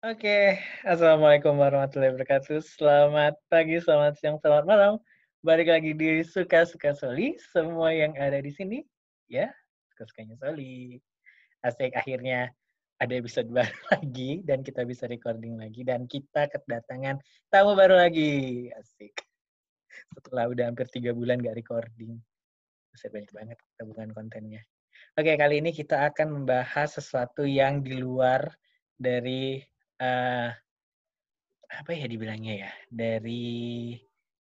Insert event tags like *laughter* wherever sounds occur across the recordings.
Oke, assalamualaikum warahmatullahi wabarakatuh. Selamat pagi, selamat siang, selamat malam. Balik lagi di suka-suka Soli. Semua yang ada di sini, ya suka-sukanya Soli. Asik, akhirnya ada episode *laughs* baru lagi dan kita bisa recording lagi dan kita kedatangan tamu baru lagi. Asik. Setelah udah hampir tiga bulan gak recording. Bisa banyak banget tabungan kontennya. Oke, kali ini kita akan membahas sesuatu yang di luar dari uh, apa ya dibilangnya ya dari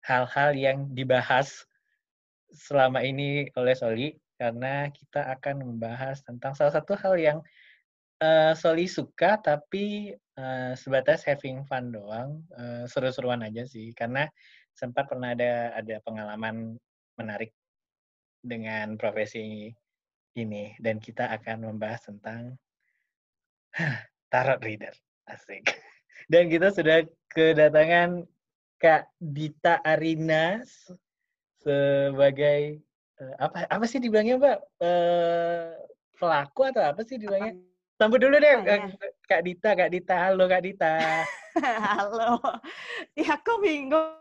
hal-hal yang dibahas selama ini oleh Soli karena kita akan membahas tentang salah satu hal yang uh, Soli suka tapi uh, sebatas having fun doang uh, seru-seruan aja sih karena sempat pernah ada ada pengalaman menarik dengan profesi ini dan kita akan membahas tentang *laughs* tarot reader. Asik. *laughs* Dan kita sudah kedatangan Kak Dita Arina sebagai uh, apa apa sih dibilangnya Mbak? Uh, pelaku atau apa sih dibilangnya? Sambut dulu deh ya. Kak Dita, Kak Dita. Halo Kak Dita. *laughs* Halo. *laughs* Ya aku bingung.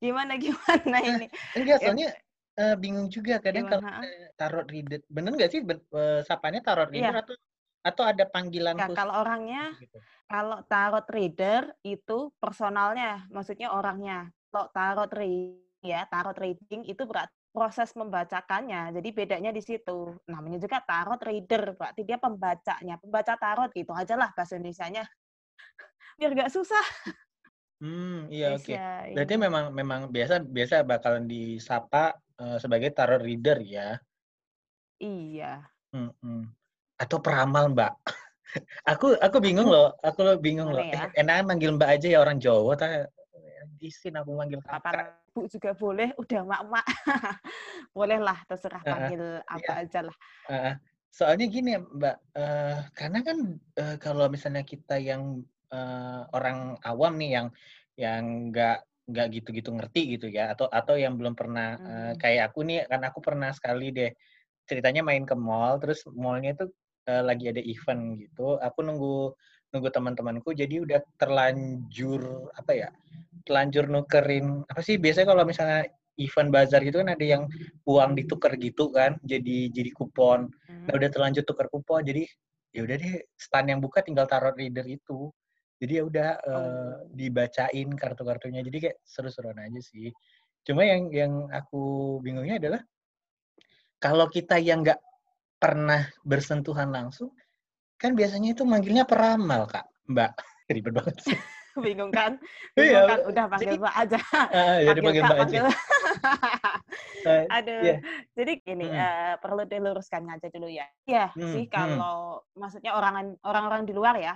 Gimana gimana ini? Enggak, soalnya uh, bingung juga kadang kalau tarot reader. Bener nggak sih uh, sapanya tarot reader ya. atau atau ada panggilan ya, khusus? Kalau orangnya, gitu. kalau tarot reader itu personalnya, maksudnya orangnya. Kalau tarot reading ya, tarot reading itu berarti proses membacakannya. Jadi bedanya di situ. Namanya juga tarot reader, berarti dia pembacanya, pembaca tarot gitu aja lah bahasa Indonesia-nya. *laughs* Biar gak susah. Hmm, iya oke. Okay. Ya, berarti iya. memang memang biasa biasa bakalan disapa uh, sebagai tarot reader ya. Iya. Hmm, hmm atau peramal mbak? *laughs* Aku aku bingung loh aku bingung loh. ya? eh, enak manggil mbak aja ya orang Jawa ta. Disin aku manggil kakak. bu juga boleh udah mak mak *laughs* boleh lah terserah panggil uh, apa iya. aja lah. Uh, soalnya gini mbak uh, karena kan uh, kalau misalnya kita yang uh, orang awam nih yang yang nggak nggak gitu-gitu ngerti gitu ya atau atau yang belum pernah hmm. uh, kayak aku nih kan aku pernah sekali deh ceritanya main ke mall terus mallnya itu uh, lagi ada event gitu aku nunggu nunggu teman-temanku jadi udah terlanjur apa ya terlanjur nukerin apa sih biasanya kalau misalnya event bazar gitu kan ada yang uang ditukar gitu kan jadi jadi kupon. Nah udah terlanjur tukar kupon jadi ya udah deh stand yang buka tinggal taruh reader itu. Jadi ya udah uh, dibacain kartu-kartunya jadi kayak seru-seruan aja sih. Cuma yang yang aku bingungnya adalah kalau kita yang nggak pernah bersentuhan langsung, kan biasanya itu manggilnya peramal, Kak. Mbak. *laughs* Ribet banget *laughs* sih. Bingung kan? *laughs* Bingung iya, kan? Udah panggil Mbak aja. Uh, ya panggil Mbak aja. uh, Aduh. Yeah. Jadi gini, hmm. uh, perlu diluruskan aja dulu ya. Iya hmm. sih kalau hmm. maksudnya orang orang-orang di luar ya,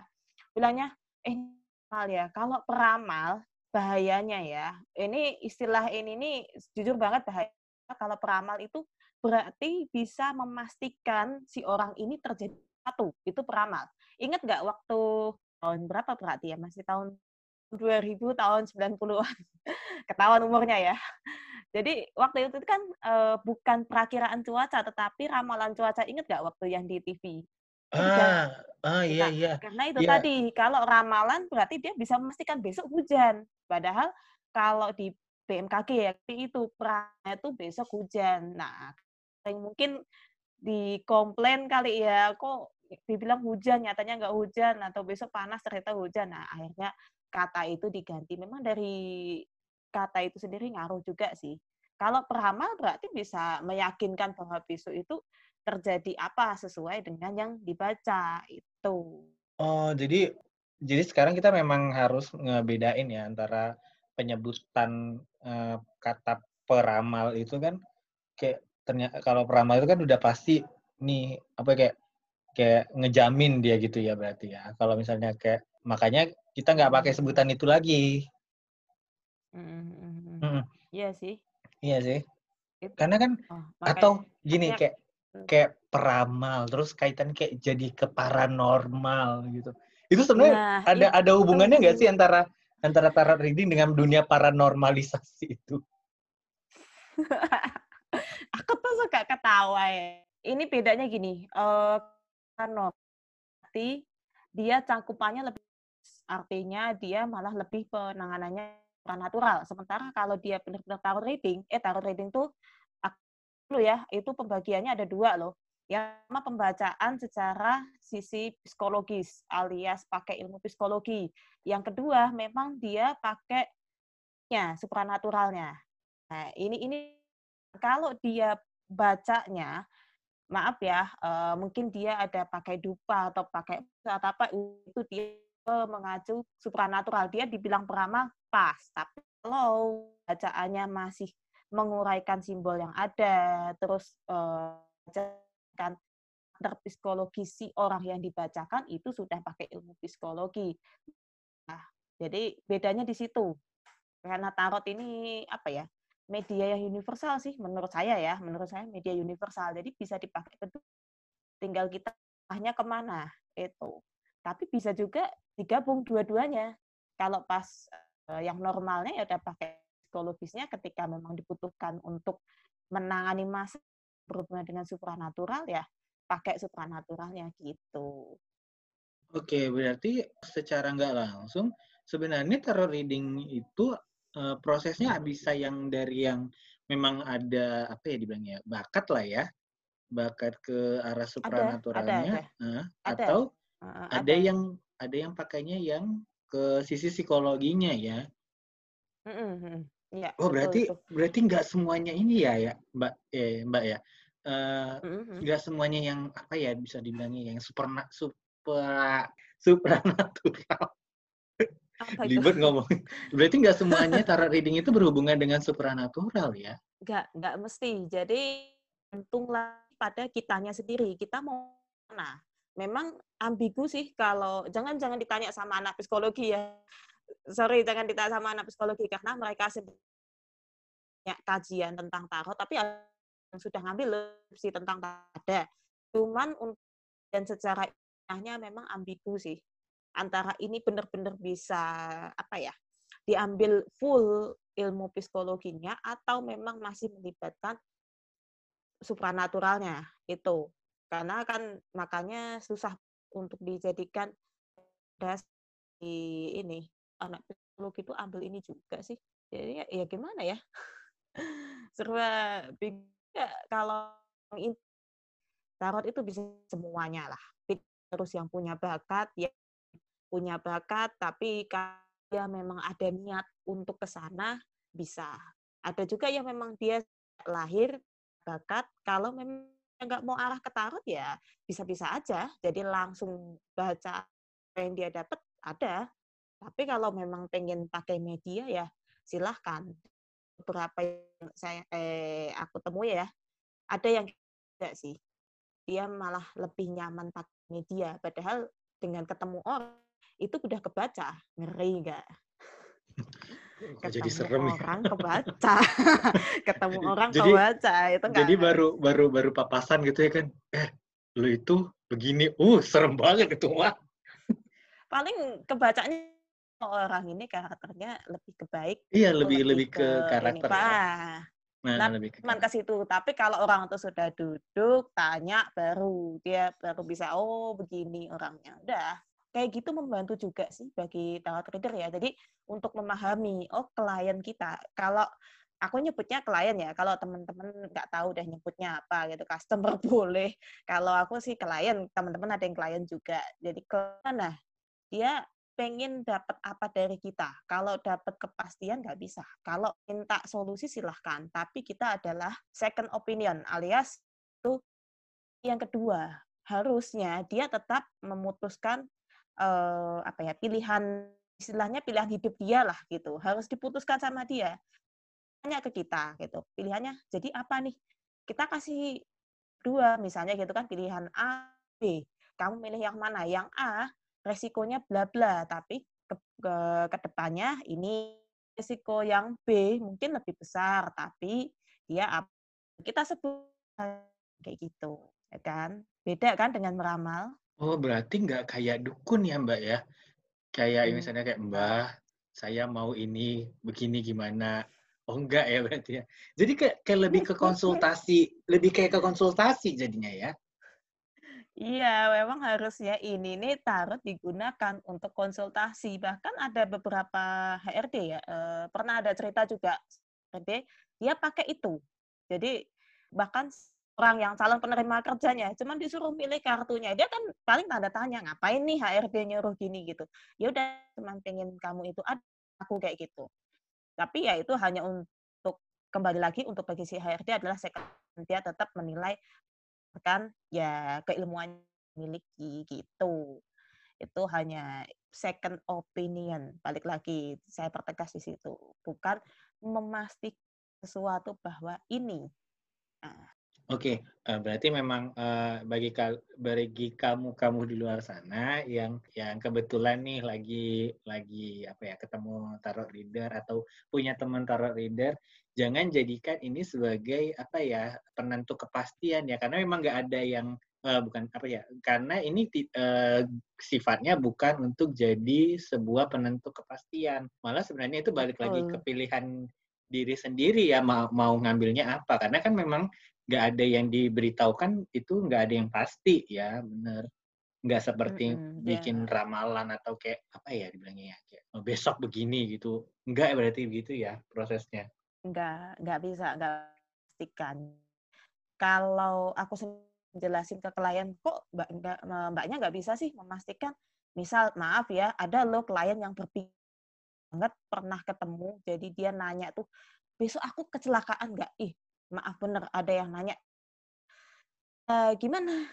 bilangnya eh mal ya. Kalau peramal bahayanya ya. Ini istilah ini nih jujur banget bahaya kalau peramal itu berarti bisa memastikan si orang ini terjadi satu itu peramal. Ingat nggak waktu tahun berapa berarti ya? Masih tahun 2000 tahun 90-an. *laughs* Ketahuan umurnya ya. Jadi waktu itu kan uh, bukan perakiraan cuaca tetapi ramalan cuaca. Ingat nggak waktu yang di TV? Ah, ah iya iya. Karena itu iya. tadi kalau ramalan berarti dia bisa memastikan besok hujan. Padahal kalau di BMKG ya itu peranya itu besok hujan. Nah, mungkin dikomplain kali ya, kok dibilang hujan, nyatanya nggak hujan, atau besok panas ternyata hujan. Nah, akhirnya kata itu diganti. Memang dari kata itu sendiri ngaruh juga sih. Kalau peramal berarti bisa meyakinkan bahwa besok itu terjadi apa sesuai dengan yang dibaca itu. Oh, jadi jadi sekarang kita memang harus ngebedain ya antara penyebutan uh, kata peramal itu kan kayak ternyata kalau peramal itu kan udah pasti nih apa kayak kayak ngejamin dia gitu ya berarti ya. Kalau misalnya kayak makanya kita nggak pakai sebutan itu lagi. Mm -hmm. Iya sih. Iya sih. Karena kan oh, atau gini makanya, kayak hmm. kayak peramal terus kaitan kayak jadi ke paranormal gitu. Itu sebenarnya nah, ada iya, ada hubungannya nggak sih antara antara tarot reading dengan dunia paranormalisasi itu? *laughs* aku tuh suka ketawa ya. Ini bedanya gini, uh, nanti dia cangkupannya lebih artinya dia malah lebih penanganannya natural. Sementara kalau dia benar-benar tarot reading, eh tarot reading tuh dulu ya, itu pembagiannya ada dua loh. Yang pertama pembacaan secara sisi psikologis alias pakai ilmu psikologi. Yang kedua memang dia pakai ya supranaturalnya. Nah, ini ini kalau dia bacanya maaf ya, uh, mungkin dia ada pakai dupa atau pakai atau apa itu dia mengacu supranatural. Dia dibilang peramal pas, tapi kalau bacaannya masih menguraikan simbol yang ada, terus uh, kan psikologi si orang yang dibacakan itu sudah pakai ilmu psikologi. Nah, jadi bedanya di situ. Karena tarot ini apa ya? Media yang universal sih menurut saya ya menurut saya media universal. Jadi bisa dipakai kedua tinggal kita hanya ke mana itu. Tapi bisa juga digabung dua-duanya. Kalau pas uh, yang normalnya ya udah pakai psikologisnya ketika memang dibutuhkan untuk menangani masa berhubungan dengan supranatural ya pakai supranaturalnya gitu. Oke, berarti secara nggak langsung sebenarnya tarot reading itu uh, prosesnya bisa yang dari yang memang ada apa ya dibilangnya bakat lah ya bakat ke arah supranaturalnya ada, ada, Uh, ada. atau uh, ada. ada yang ada yang pakainya yang ke sisi psikologinya ya. Mm-hmm. Ya, oh berarti betul. berarti nggak semuanya ini ya ya mbak eh, mbak ya nggak uh, mm-hmm. semuanya yang apa ya bisa dibilangnya yang super super supranatural Libet ngomong. Berarti nggak semuanya tarot reading itu berhubungan dengan supranatural ya? Nggak, nggak mesti. Jadi untunglah pada kitanya sendiri. Kita mau mana? Memang ambigu sih kalau jangan jangan ditanya sama anak psikologi ya. Sorry, jangan ditanya sama anak psikologi karena mereka punya kajian tentang tarot, tapi yang sudah ngambil lebih tentang ada. Cuman dan secara ilmiahnya memang ambigu sih antara ini benar-benar bisa apa ya diambil full ilmu psikologinya atau memang masih melibatkan supranaturalnya itu karena kan makanya susah untuk dijadikan di ini anak psikologi itu ambil ini juga sih. Jadi ya, ya gimana ya? *laughs* Serba ya, kalau tarot itu bisa semuanya lah. Terus yang punya bakat ya punya bakat tapi dia memang ada niat untuk ke sana bisa. Ada juga yang memang dia lahir bakat kalau memang nggak mau arah ke tarot ya bisa-bisa aja. Jadi langsung baca apa yang dia dapat ada. Tapi kalau memang pengen pakai media ya silahkan. Beberapa yang saya eh, aku temui ya ada yang tidak sih. Dia malah lebih nyaman pakai media. Padahal dengan ketemu orang itu udah kebaca ngeri nggak ketemu jadi serem ya. orang ya. kebaca *laughs* ketemu orang jadi, kebaca itu enggak jadi baru baru baru papasan gitu ya kan eh lu itu begini uh serem banget itu mah paling kebacanya orang ini karakternya lebih kebaik iya lebih lebih, ke, ke karakter ini, ya. Nah, nah lebih ke, ke situ. Tapi kalau orang itu sudah duduk, tanya, baru dia baru bisa, oh begini orangnya. Udah, kayak gitu membantu juga sih bagi tarot reader ya. Jadi untuk memahami oh klien kita kalau aku nyebutnya klien ya. Kalau teman-teman nggak tahu deh nyebutnya apa gitu, customer *laughs* boleh. Kalau aku sih klien, teman-teman ada yang klien juga. Jadi klien nah dia pengen dapat apa dari kita. Kalau dapat kepastian nggak bisa. Kalau minta solusi silahkan. Tapi kita adalah second opinion alias itu yang kedua harusnya dia tetap memutuskan uh, apa ya pilihan istilahnya pilihan hidup dia lah gitu harus diputuskan sama dia. Tanya ke kita gitu pilihannya jadi apa nih? Kita kasih dua misalnya gitu kan pilihan A B. Kamu milih yang mana? Yang A resikonya bla bla tapi ke, ke, ke depannya ini resiko yang B mungkin lebih besar tapi dia apa kita sebut kayak gitu ya kan? Beda kan dengan meramal Oh, berarti nggak kayak dukun ya, Mbak, ya? Kayak hmm. misalnya kayak, "Mbah, saya mau ini, begini gimana?" Oh, enggak ya berarti ya? Jadi kayak kayak lebih ke konsultasi lebih kayak ke konsultasi jadinya ya? Iya, memang harusnya ini nih tarot digunakan untuk konsultasi. Bahkan ada beberapa HRD ya, eh, pernah ada cerita juga HRD, dia pakai itu. Jadi bahkan orang yang calon penerima kerjanya, cuman disuruh milih kartunya. Dia kan paling tanda tanya, ngapain nih HRD nyuruh gini gitu. Ya udah, cuman pengen kamu itu ada, aku kayak gitu. Tapi ya itu hanya untuk kembali lagi untuk bagi si HRD adalah dia tetap menilai kan ya keilmuan miliki gitu. Itu hanya second opinion. Balik lagi saya pertegas di situ, bukan memastikan sesuatu bahwa ini. Nah. Oke, okay. berarti memang uh, bagi bagi kamu kamu di luar sana yang yang kebetulan nih lagi lagi apa ya ketemu tarot reader atau punya teman tarot reader jangan jadikan ini sebagai apa ya penentu kepastian ya. Karena memang nggak ada yang uh, bukan apa ya karena ini uh, sifatnya bukan untuk jadi sebuah penentu kepastian. Malah sebenarnya itu balik lagi ke pilihan diri sendiri ya mau mau ngambilnya apa. Karena kan memang nggak ada yang diberitahukan itu nggak ada yang pasti ya bener nggak seperti mm-hmm, bikin yeah. ramalan atau kayak apa ya dibilangnya ya kayak oh, besok begini gitu nggak berarti begitu ya prosesnya Enggak, enggak bisa, enggak pastikan. Kalau aku jelasin ke klien, kok mbak, enggak, mbaknya nggak bisa sih memastikan, misal maaf ya, ada lo klien yang berpikir banget pernah ketemu, jadi dia nanya tuh, besok aku kecelakaan nggak? Ih, maaf bener, ada yang nanya, e, gimana?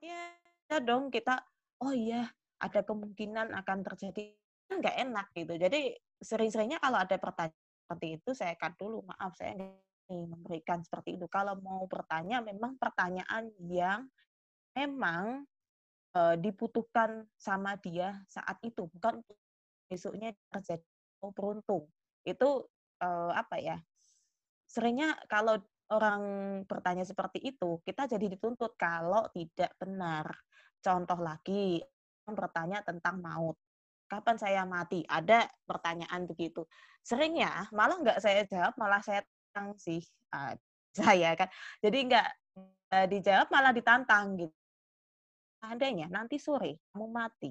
Ya dong kita, oh iya, ada kemungkinan akan terjadi, nggak enak gitu. Jadi sering-seringnya kalau ada pertanyaan seperti itu saya cut dulu maaf saya memberikan seperti itu kalau mau bertanya memang pertanyaan yang memang e, dibutuhkan sama dia saat itu bukan besoknya terjadi oh, beruntung itu e, apa ya seringnya kalau orang bertanya seperti itu kita jadi dituntut kalau tidak benar contoh lagi bertanya tentang maut kapan saya mati? Ada pertanyaan begitu. Seringnya malah nggak saya jawab, malah saya tantang sih uh, *laughs* saya kan. Jadi nggak uh, dijawab malah ditantang gitu. Adanya nanti sore kamu mati.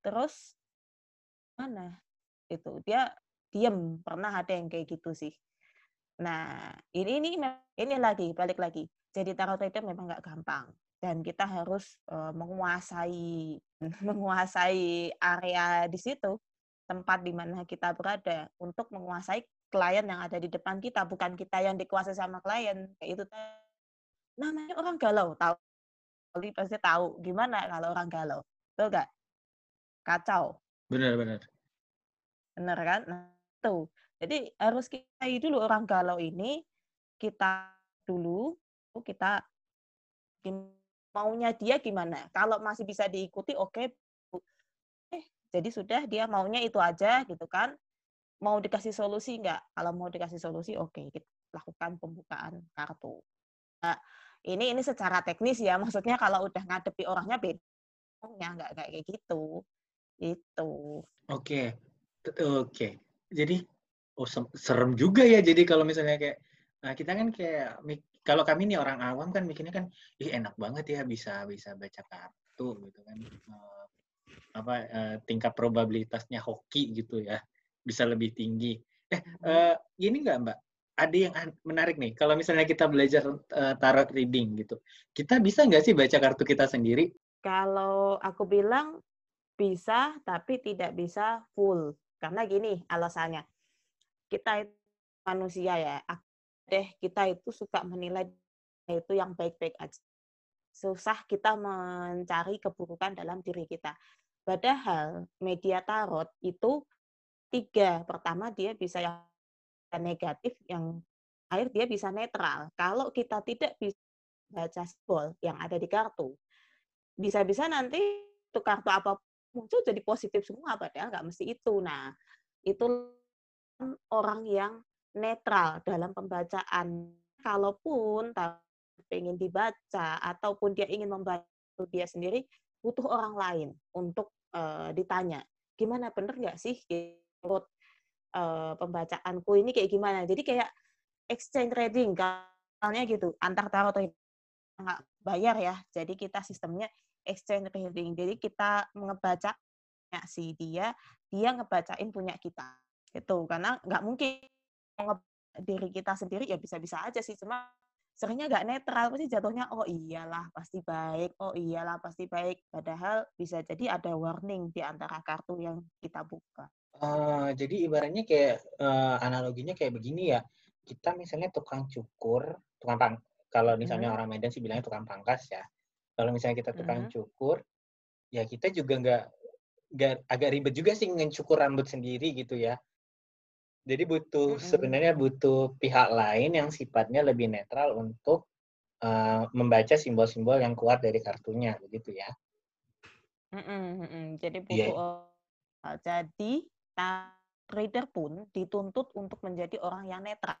Terus mana? Itu dia diem. Pernah ada yang kayak gitu sih. Nah ini ini ini lagi balik lagi. Jadi tarot itu memang nggak gampang. Dan kita harus uh, menguasai *laughs* menguasai area di situ tempat di mana kita berada untuk menguasai klien yang ada di depan kita bukan kita yang dikuasai sama klien kayak itu namanya orang galau tahu? Pasti tahu gimana kalau orang galau betul gak kacau. Benar benar. Benar kan? Nah, tuh jadi harus kita dulu orang galau ini kita dulu kita maunya dia gimana. Kalau masih bisa diikuti, oke. Okay. Eh, jadi sudah dia maunya itu aja gitu kan. Mau dikasih solusi enggak? Kalau mau dikasih solusi, oke, okay, kita lakukan pembukaan kartu. Nah, ini ini secara teknis ya, maksudnya kalau udah ngadepi orangnya beda, nggak kayak gitu. Itu. Oke, okay. oke. Okay. Jadi, oh serem juga ya. Jadi kalau misalnya kayak nah kita kan kayak kalau kami nih orang awam kan mikirnya kan ih enak banget ya bisa bisa baca kartu gitu kan. Uh, apa uh, tingkat probabilitasnya hoki gitu ya bisa lebih tinggi. Eh uh, gini nggak mbak? Ada yang menarik nih kalau misalnya kita belajar uh, tarot reading gitu kita bisa nggak sih baca kartu kita sendiri? Kalau aku bilang bisa tapi tidak bisa full. Karena gini alasannya kita manusia ya deh kita itu suka menilai itu yang baik-baik aja. Susah kita mencari keburukan dalam diri kita. Padahal media tarot itu tiga. Pertama dia bisa yang negatif, yang akhir dia bisa netral. Kalau kita tidak bisa baca simbol yang ada di kartu, bisa-bisa nanti itu kartu apa muncul jadi positif semua, padahal nggak mesti itu. Nah, itu orang yang netral dalam pembacaan. Kalaupun ingin dibaca ataupun dia ingin membantu dia sendiri, butuh orang lain untuk uh, ditanya, gimana bener nggak sih menurut uh, pembacaanku ini kayak gimana? Jadi kayak exchange reading, misalnya gitu, antar tarot nggak bayar ya. Jadi kita sistemnya exchange trading. Jadi kita ngebaca si dia, dia ngebacain punya kita. Itu karena nggak mungkin diri kita sendiri ya bisa-bisa aja sih. Cuma seringnya nggak netral pasti jatuhnya oh iyalah pasti baik oh iyalah pasti baik padahal bisa jadi ada warning di antara kartu yang kita buka uh, jadi ibaratnya kayak uh, analoginya kayak begini ya kita misalnya tukang cukur tukang pang kalau misalnya hmm. orang Medan sih bilangnya tukang pangkas ya kalau misalnya kita tukang hmm. cukur ya kita juga nggak agak ribet juga sih ngecukur rambut sendiri gitu ya jadi butuh mm-hmm. sebenarnya butuh pihak lain yang sifatnya lebih netral untuk uh, membaca simbol-simbol yang kuat dari kartunya, begitu ya? Mm-hmm. Jadi iya. butuh yeah. uh, jadi trader pun dituntut untuk menjadi orang yang netral.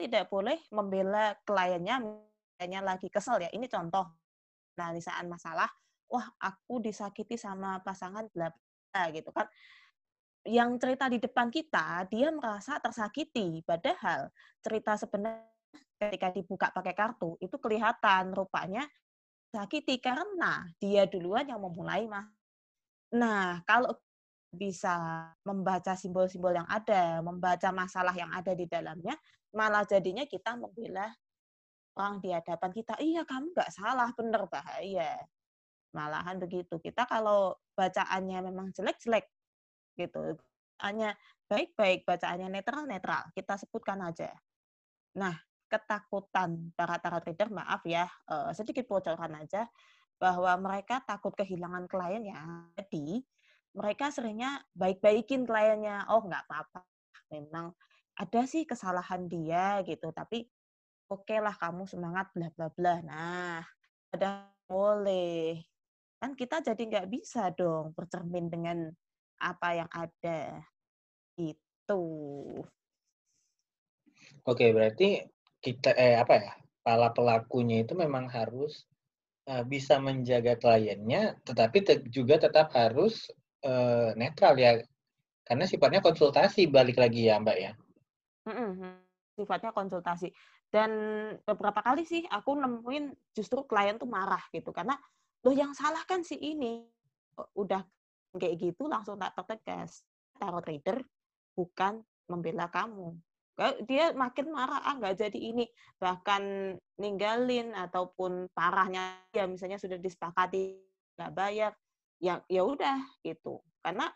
Tidak boleh membela kliennya, kliennya lagi kesel ya. Ini contoh analisaan masalah. Wah, aku disakiti sama pasangan bla gitu kan yang cerita di depan kita, dia merasa tersakiti. Padahal cerita sebenarnya ketika dibuka pakai kartu, itu kelihatan rupanya sakiti karena dia duluan yang memulai mah. Nah, kalau bisa membaca simbol-simbol yang ada, membaca masalah yang ada di dalamnya, malah jadinya kita membela orang di hadapan kita. Iya, kamu nggak salah, bener bahaya. Malahan begitu. Kita kalau bacaannya memang jelek-jelek, gitu. Hanya baik-baik, bacaannya netral-netral, kita sebutkan aja. Nah, ketakutan para para trader, maaf ya, uh, sedikit bocoran aja, bahwa mereka takut kehilangan klien ya. Jadi, mereka seringnya baik-baikin kliennya. Oh, nggak apa-apa. Memang ada sih kesalahan dia gitu, tapi oke okay lah kamu semangat bla bla bla. Nah, ada boleh. Kan kita jadi nggak bisa dong bercermin dengan apa yang ada. Itu. Oke, berarti kita eh apa ya? Para pelakunya itu memang harus uh, bisa menjaga kliennya, tetapi te juga tetap harus uh, netral ya. Karena sifatnya konsultasi balik lagi ya, Mbak ya. Mm -hmm. Sifatnya konsultasi. Dan beberapa kali sih aku nemuin justru klien tuh marah gitu karena loh yang salah kan si ini udah kayak gitu langsung tak tegas taruh trader bukan membela kamu. Dia makin marah ah nggak jadi ini. Bahkan ninggalin ataupun parahnya ya misalnya sudah disepakati nggak bayar ya ya udah gitu. Karena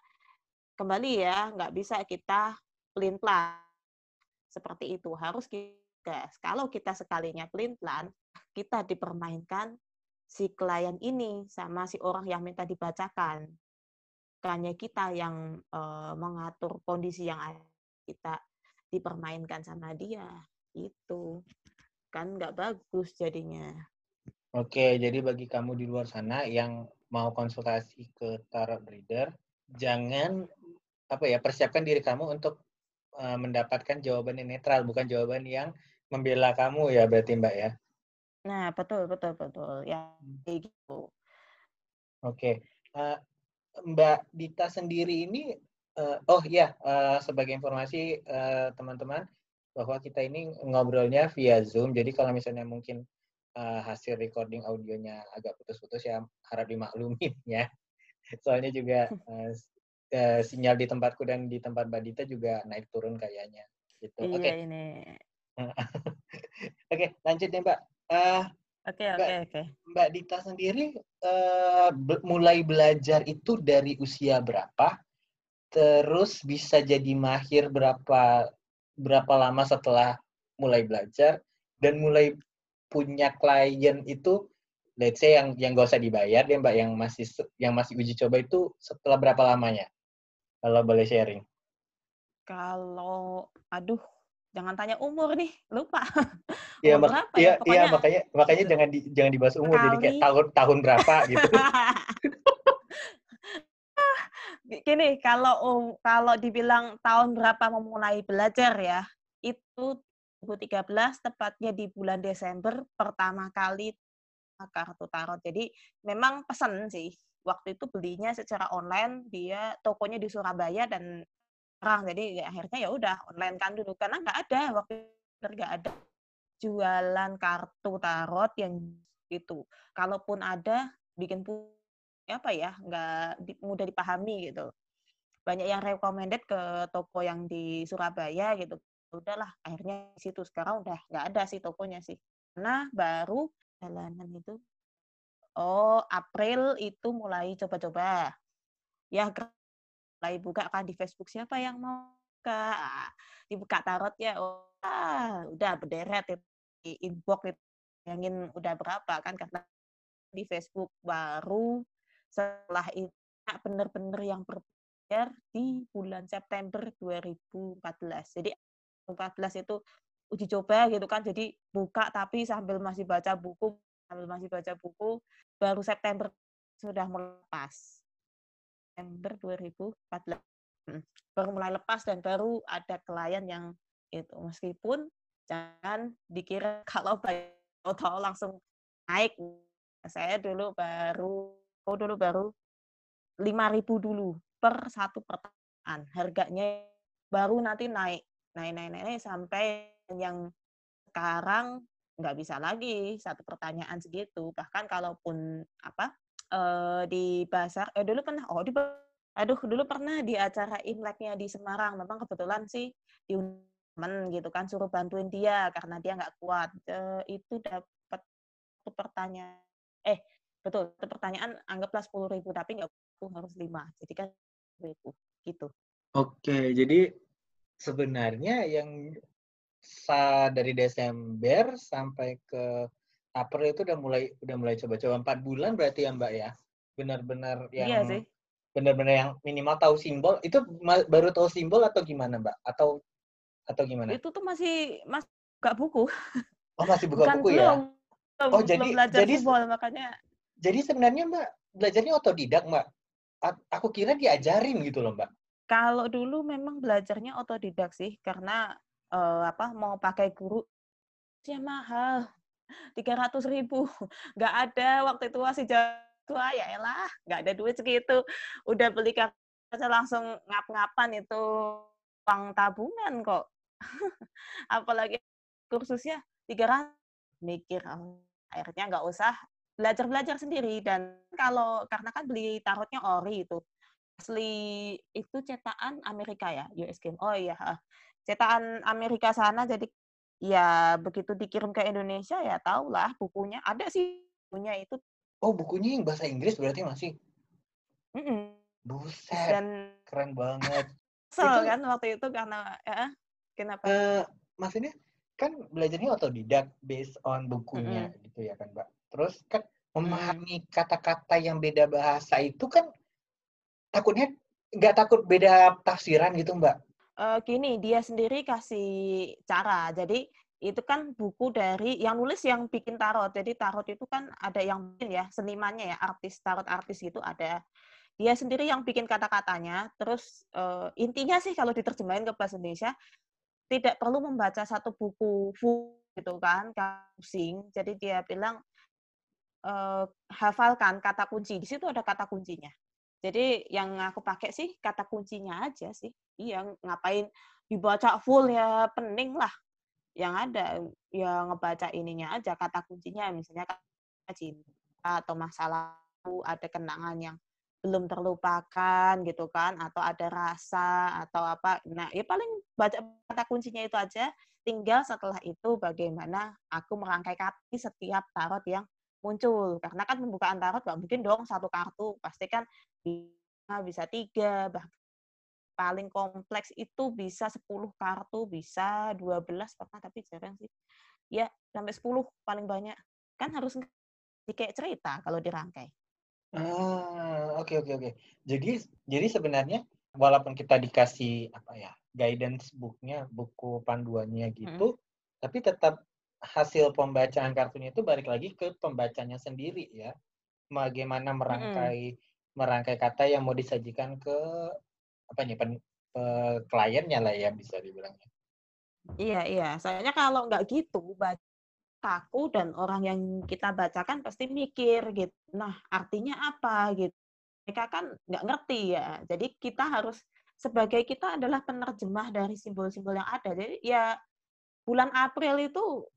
kembali ya nggak bisa kita pelin pelan seperti itu harus kita kalau kita sekalinya pelin pelan kita dipermainkan si klien ini sama si orang yang minta dibacakan bukannya kita yang uh, mengatur kondisi yang ada kita dipermainkan sama dia itu kan nggak bagus jadinya. Oke jadi bagi kamu di luar sana yang mau konsultasi ke tarot reader jangan apa ya persiapkan diri kamu untuk uh, mendapatkan jawaban yang netral bukan jawaban yang membela kamu ya berarti mbak ya? Nah betul betul betul. Ya hmm. kayak gitu. Oke uh, Mbak Dita sendiri ini, uh, oh ya, uh, sebagai informasi uh, teman-teman, bahwa kita ini ngobrolnya via Zoom. Jadi kalau misalnya mungkin uh, hasil recording audionya agak putus-putus ya harap dimaklumin *laughs* ya. Soalnya juga uh, uh, sinyal di tempatku dan di tempat Mbak Dita juga naik turun kayaknya. Gitu. Iya Oke. Okay. ini. *laughs* Oke, okay, lanjut ya Mbak. Uh, Oke, oke, oke. Mbak Dita sendiri uh, be mulai belajar itu dari usia berapa? Terus bisa jadi mahir berapa berapa lama setelah mulai belajar dan mulai punya klien itu let's say yang yang gak usah dibayar ya Mbak yang masih yang masih uji coba itu setelah berapa lamanya? Kalau boleh sharing. Kalau aduh jangan tanya umur nih lupa *laughs* Iya, mak berapa ya? iya, ya? makanya makanya jangan di, jangan dibahas umur Kali. jadi kayak tahun tahun berapa gitu. *laughs* Gini, kalau um, kalau dibilang tahun berapa memulai belajar ya, itu 2013 tepatnya di bulan Desember pertama kali kartu tarot. Jadi memang pesan sih. Waktu itu belinya secara online, dia tokonya di Surabaya dan orang jadi ya, akhirnya ya udah online kan dulu karena nggak ada waktu nggak ada jualan kartu tarot yang itu. Kalaupun ada bikin apa ya nggak di, mudah dipahami gitu. Banyak yang recommended ke toko yang di Surabaya gitu. Udahlah akhirnya di situ sekarang udah nggak ada sih tokonya sih. Nah baru jalanan itu oh April itu mulai coba-coba ya mulai buka kan di Facebook siapa yang mau buka? Dibuka tarot ya oh ah, udah berderet itu di inbox itu ingin udah berapa kan karena di Facebook baru setelah itu benar-benar yang berbayar di bulan September 2014 jadi 2014 itu uji coba gitu kan jadi buka tapi sambil masih baca buku sambil masih baca buku baru September sudah melepas September 2014 baru mulai lepas dan baru ada klien yang itu. Meskipun jangan dikira *laughs* kalau tahu langsung naik. Saya dulu baru oh dulu baru 5000 dulu per satu pertanyaan. Harganya baru nanti naik naik naik naik, naik sampai yang sekarang nggak bisa lagi satu pertanyaan segitu. Bahkan kalaupun apa eh, di pasar eh dulu pernah oh di aduh dulu pernah di acara imleknya di Semarang. Memang kebetulan sih di temen gitu kan suruh bantuin dia karena dia nggak kuat. E, itu dapat satu pertanyaan eh betul satu pertanyaan anggaplah sepuluh ribu tapi nggak harus lima jadi kan ribu gitu. Oke jadi sebenarnya yang sa dari Desember sampai ke April itu udah mulai udah mulai coba-coba. Empat bulan berarti ya Mbak ya? Benar-benar yang iya sih. benar-benar yang minimal tahu simbol. Itu baru tahu simbol atau gimana mbak? Atau atau gimana? Itu tuh masih mas buka buku. Oh masih buka Bukan buku ya? belum, oh jadi belajar jadi simbol makanya. jadi sebenarnya mbak belajarnya otodidak mbak? Aku kira diajarin gitu loh mbak. Kalau dulu memang belajarnya otodidak sih karena uh, apa mau pakai guru sih mahal tiga ratus ribu. *laughs* Nggak ada waktu itu masih jauh tua ya elah nggak ada duit segitu. Udah beli kaca langsung ngap-ngapan itu uang tabungan kok. *laughs* Apalagi kursusnya tiga ratus. Mikir oh, akhirnya nggak usah belajar belajar sendiri. Dan kalau karena kan beli tarotnya ori itu asli itu cetakan Amerika ya US Game. Oh iya cetakan Amerika sana jadi ya begitu dikirim ke Indonesia ya tahulah bukunya ada sih bukunya itu Oh, bukunya yang bahasa Inggris berarti masih? Mm -mm. Buset, Dan keren banget. So itu, kan waktu itu karena ya, kenapa? Uh, maksudnya kan belajarnya otodidak based on bukunya mm -hmm. gitu ya kan, Mbak. Terus kan memahami kata-kata yang beda bahasa itu kan takutnya nggak takut beda tafsiran gitu, Mbak? Uh, gini, dia sendiri kasih cara. Jadi itu kan buku dari yang nulis yang bikin tarot. Jadi tarot itu kan ada yang bikin ya senimannya ya, artis tarot artis gitu ada. Dia sendiri yang bikin kata-katanya. Terus uh, intinya sih kalau diterjemahin ke bahasa Indonesia tidak perlu membaca satu buku full gitu kan, pusing. Jadi dia bilang uh, hafalkan kata kunci. Di situ ada kata kuncinya. Jadi yang aku pakai sih kata kuncinya aja sih. Iya, ngapain dibaca full ya pening lah. Yang ada ya ngebaca ininya aja kata kuncinya. Misalnya kata cinta atau masalah ada kenangan yang belum terlupakan gitu kan atau ada rasa atau apa. Nah ya paling baca kata kuncinya itu aja. Tinggal setelah itu bagaimana aku merangkai kata setiap tarot yang muncul karena kan pembukaan tarot gak mungkin dong satu kartu pasti kan bisa tiga bahkan paling kompleks itu bisa 10 kartu, bisa 12 pernah tapi jarang sih. Ya, sampai 10 paling banyak. Kan harus kayak cerita kalau dirangkai. Ah, oke okay, oke okay, oke. Okay. Jadi jadi sebenarnya walaupun kita dikasih apa ya, guidance booknya, buku panduannya gitu, hmm. tapi tetap hasil pembacaan kartunya itu balik lagi ke pembacanya sendiri ya. Bagaimana merangkai hmm. merangkai kata yang mau disajikan ke apa nih pen, uh, kliennya lah ya bisa dibilangnya. Iya iya, soalnya kalau nggak gitu baca kaku dan orang yang kita bacakan pasti mikir gitu. Nah artinya apa gitu? Mereka kan nggak ngerti ya. Jadi kita harus sebagai kita adalah penerjemah dari simbol-simbol yang ada. Jadi ya bulan April itu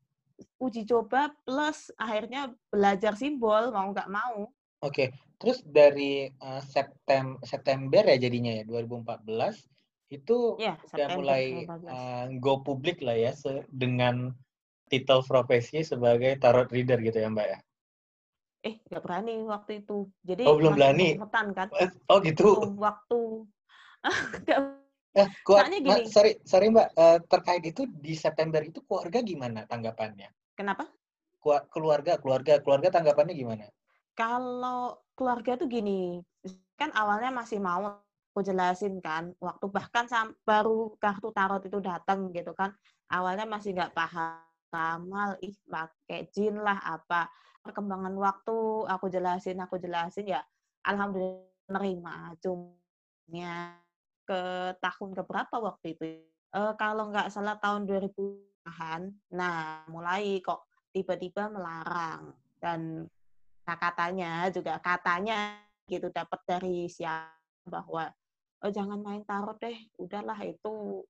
uji coba plus akhirnya belajar simbol mau nggak mau. Oke, terus dari uh, Septem September ya jadinya ya 2014 itu ya, udah mulai uh, go publik lah ya dengan titel profesi sebagai tarot reader gitu ya Mbak ya? Eh, nggak berani waktu itu. Jadi oh, belum berani. kan. Oh gitu. Waktu *laughs* Eh, keluar, gini. sorry, sorry Mbak, uh, terkait itu di September itu keluarga gimana tanggapannya? Kenapa? Keluarga, keluarga, keluarga tanggapannya gimana? Kalau keluarga tuh gini, kan awalnya masih mau aku jelasin kan, waktu bahkan baru kartu tarot itu datang gitu kan, awalnya masih nggak paham, kamal, ih pakai jin lah apa, perkembangan waktu aku jelasin, aku jelasin ya, alhamdulillah nerima, cuma ke tahun ke berapa waktu itu? Uh, kalau nggak salah tahun 2000-an, nah mulai kok tiba-tiba melarang dan nah katanya juga katanya gitu dapat dari siapa bahwa oh, jangan main tarot deh, udahlah itu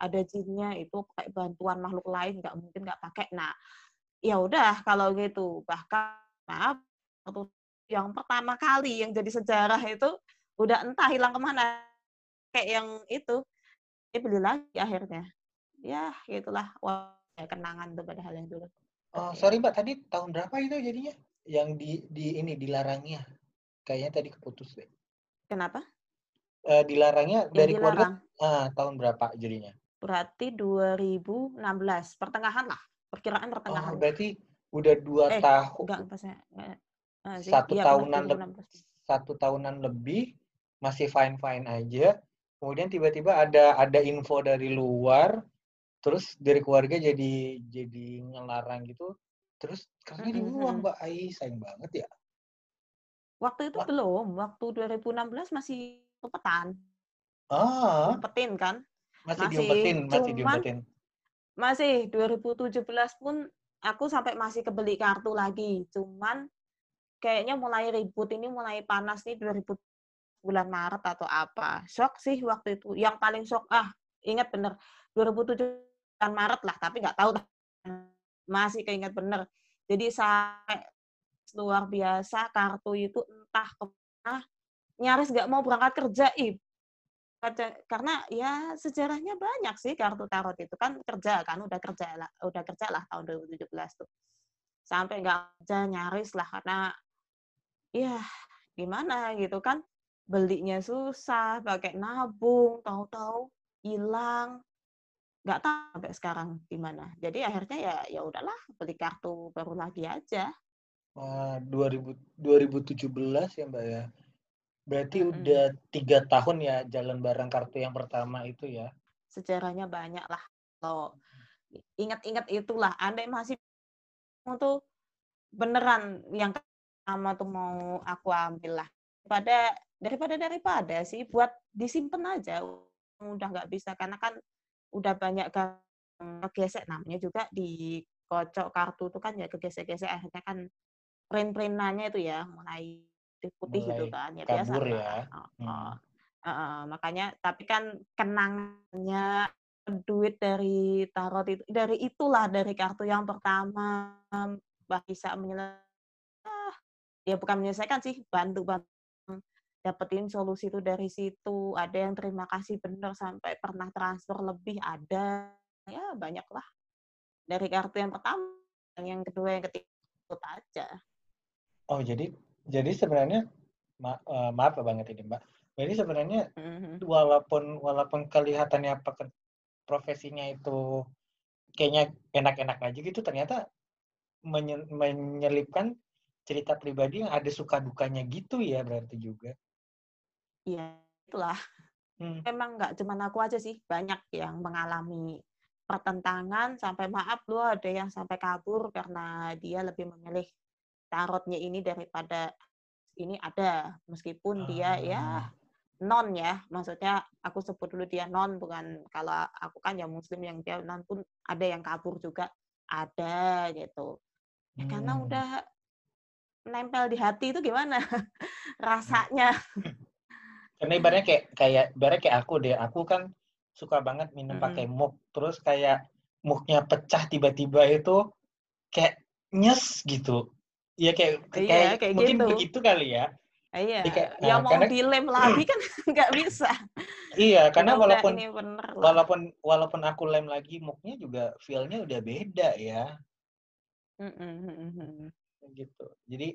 ada jinnya itu pakai bantuan makhluk lain nggak mungkin nggak pakai. Nah ya udah kalau gitu bahkan maaf yang pertama kali yang jadi sejarah itu udah entah hilang ke mana kayak yang itu dia beli lagi akhirnya. Ya gitulah. Wah kenangan tuh pada hal yang dulu. Oh sorry mbak tadi tahun berapa itu jadinya? Yang di di ini dilarangnya. Kayaknya tadi keputus deh. Kenapa? Uh, dilarangnya yang dari dilarang. keluarga ah, tahun berapa jadinya? Berarti 2016 pertengahan lah. Perkiraan pertengahan. Oh, berarti udah dua eh, tahun. enggak, pas, enggak, uh, satu ya, tahunan lebih satu tahunan lebih masih fine fine aja kemudian tiba-tiba ada ada info dari luar terus dari keluarga jadi jadi ngelarang gitu. Terus karena dibuang mbak. Ai sayang banget ya. Waktu itu Wah. belum. Waktu 2016 masih umpetan. Ah. Umpetin kan? Masih, masih diumpetin masih diumpetin. masih 2017 pun aku sampai masih kebeli kartu lagi. Cuman kayaknya mulai ribut ini mulai panas nih 2000 bulan Maret atau apa. Shock sih waktu itu. Yang paling shock, ah ingat bener, 2007 bulan Maret lah, tapi nggak tahu *laughs* masih keinget bener. Jadi sampai luar biasa kartu itu entah ke mana nyaris nggak mau berangkat kerja ib karena ya sejarahnya banyak sih kartu tarot itu kan kerja kan udah kerja lah udah kerja lah tahun 2017 tuh sampai nggak kerja nyaris lah karena ya gimana gitu kan belinya susah, pakai nabung, tahu-tahu hilang, nggak tahu sampai sekarang gimana. Jadi akhirnya ya ya udahlah beli kartu baru lagi aja. Wah, 2000, 2017 ya Mbak ya. Berarti hmm. udah tiga tahun ya jalan bareng kartu yang pertama itu ya. Sejarahnya banyak lah. Kalau ingat-ingat itulah, andai masih untuk beneran yang pertama tuh mau aku ambil lah. Pada daripada daripada sih buat disimpan aja. Udah nggak bisa karena kan udah banyak kegesek. Namanya juga di kocok kartu itu kan ya kegesek-gesek. Akhirnya kan print-printannya itu ya mulai putih gitu kan ya biasa ya. Oh, hmm. uh, uh, makanya tapi kan kenangnya duit dari tarot itu dari itulah dari kartu yang pertama. Bisa menyelesaikan. Ah, ya bukan menyelesaikan sih bantu bantu dapetin solusi itu dari situ. Ada yang terima kasih bener sampai pernah transfer lebih ada. Ya banyak lah. Dari kartu yang pertama, yang kedua, yang ketiga itu aja. Oh jadi jadi sebenarnya ma uh, maaf banget ini mbak. Jadi sebenarnya mm-hmm. walaupun walaupun kelihatannya profesinya itu kayaknya enak-enak aja gitu, ternyata menyelipkan cerita pribadi yang ada suka dukanya gitu ya berarti juga. Iya, itulah. Hmm. Memang nggak cuma aku aja sih, banyak yang mengalami pertentangan sampai maaf loh ada yang sampai kabur karena dia lebih memilih tarotnya ini daripada ini ada meskipun dia ya ah. non ya maksudnya aku sebut dulu dia non bukan kalau aku kan ya muslim yang dia non pun ada yang kabur juga ada gitu ya, hmm. karena udah nempel di hati itu gimana *laughs* rasanya *laughs* Karena ibaratnya kayak kayak ibaratnya kayak aku deh, aku kan suka banget minum hmm. pakai mug, terus kayak mugnya pecah tiba-tiba itu kayak nyes gitu. Ya kayak iya, kayak, kayak mungkin gitu. begitu kali ya. Iya, kayak, ya nah, mau karena, dilem *clears throat* lagi kan *laughs* nggak bisa. Iya, karena Udah, walaupun walaupun walaupun aku lem lagi mooknya juga feel-nya udah beda ya. Mm, mm. Gitu. Jadi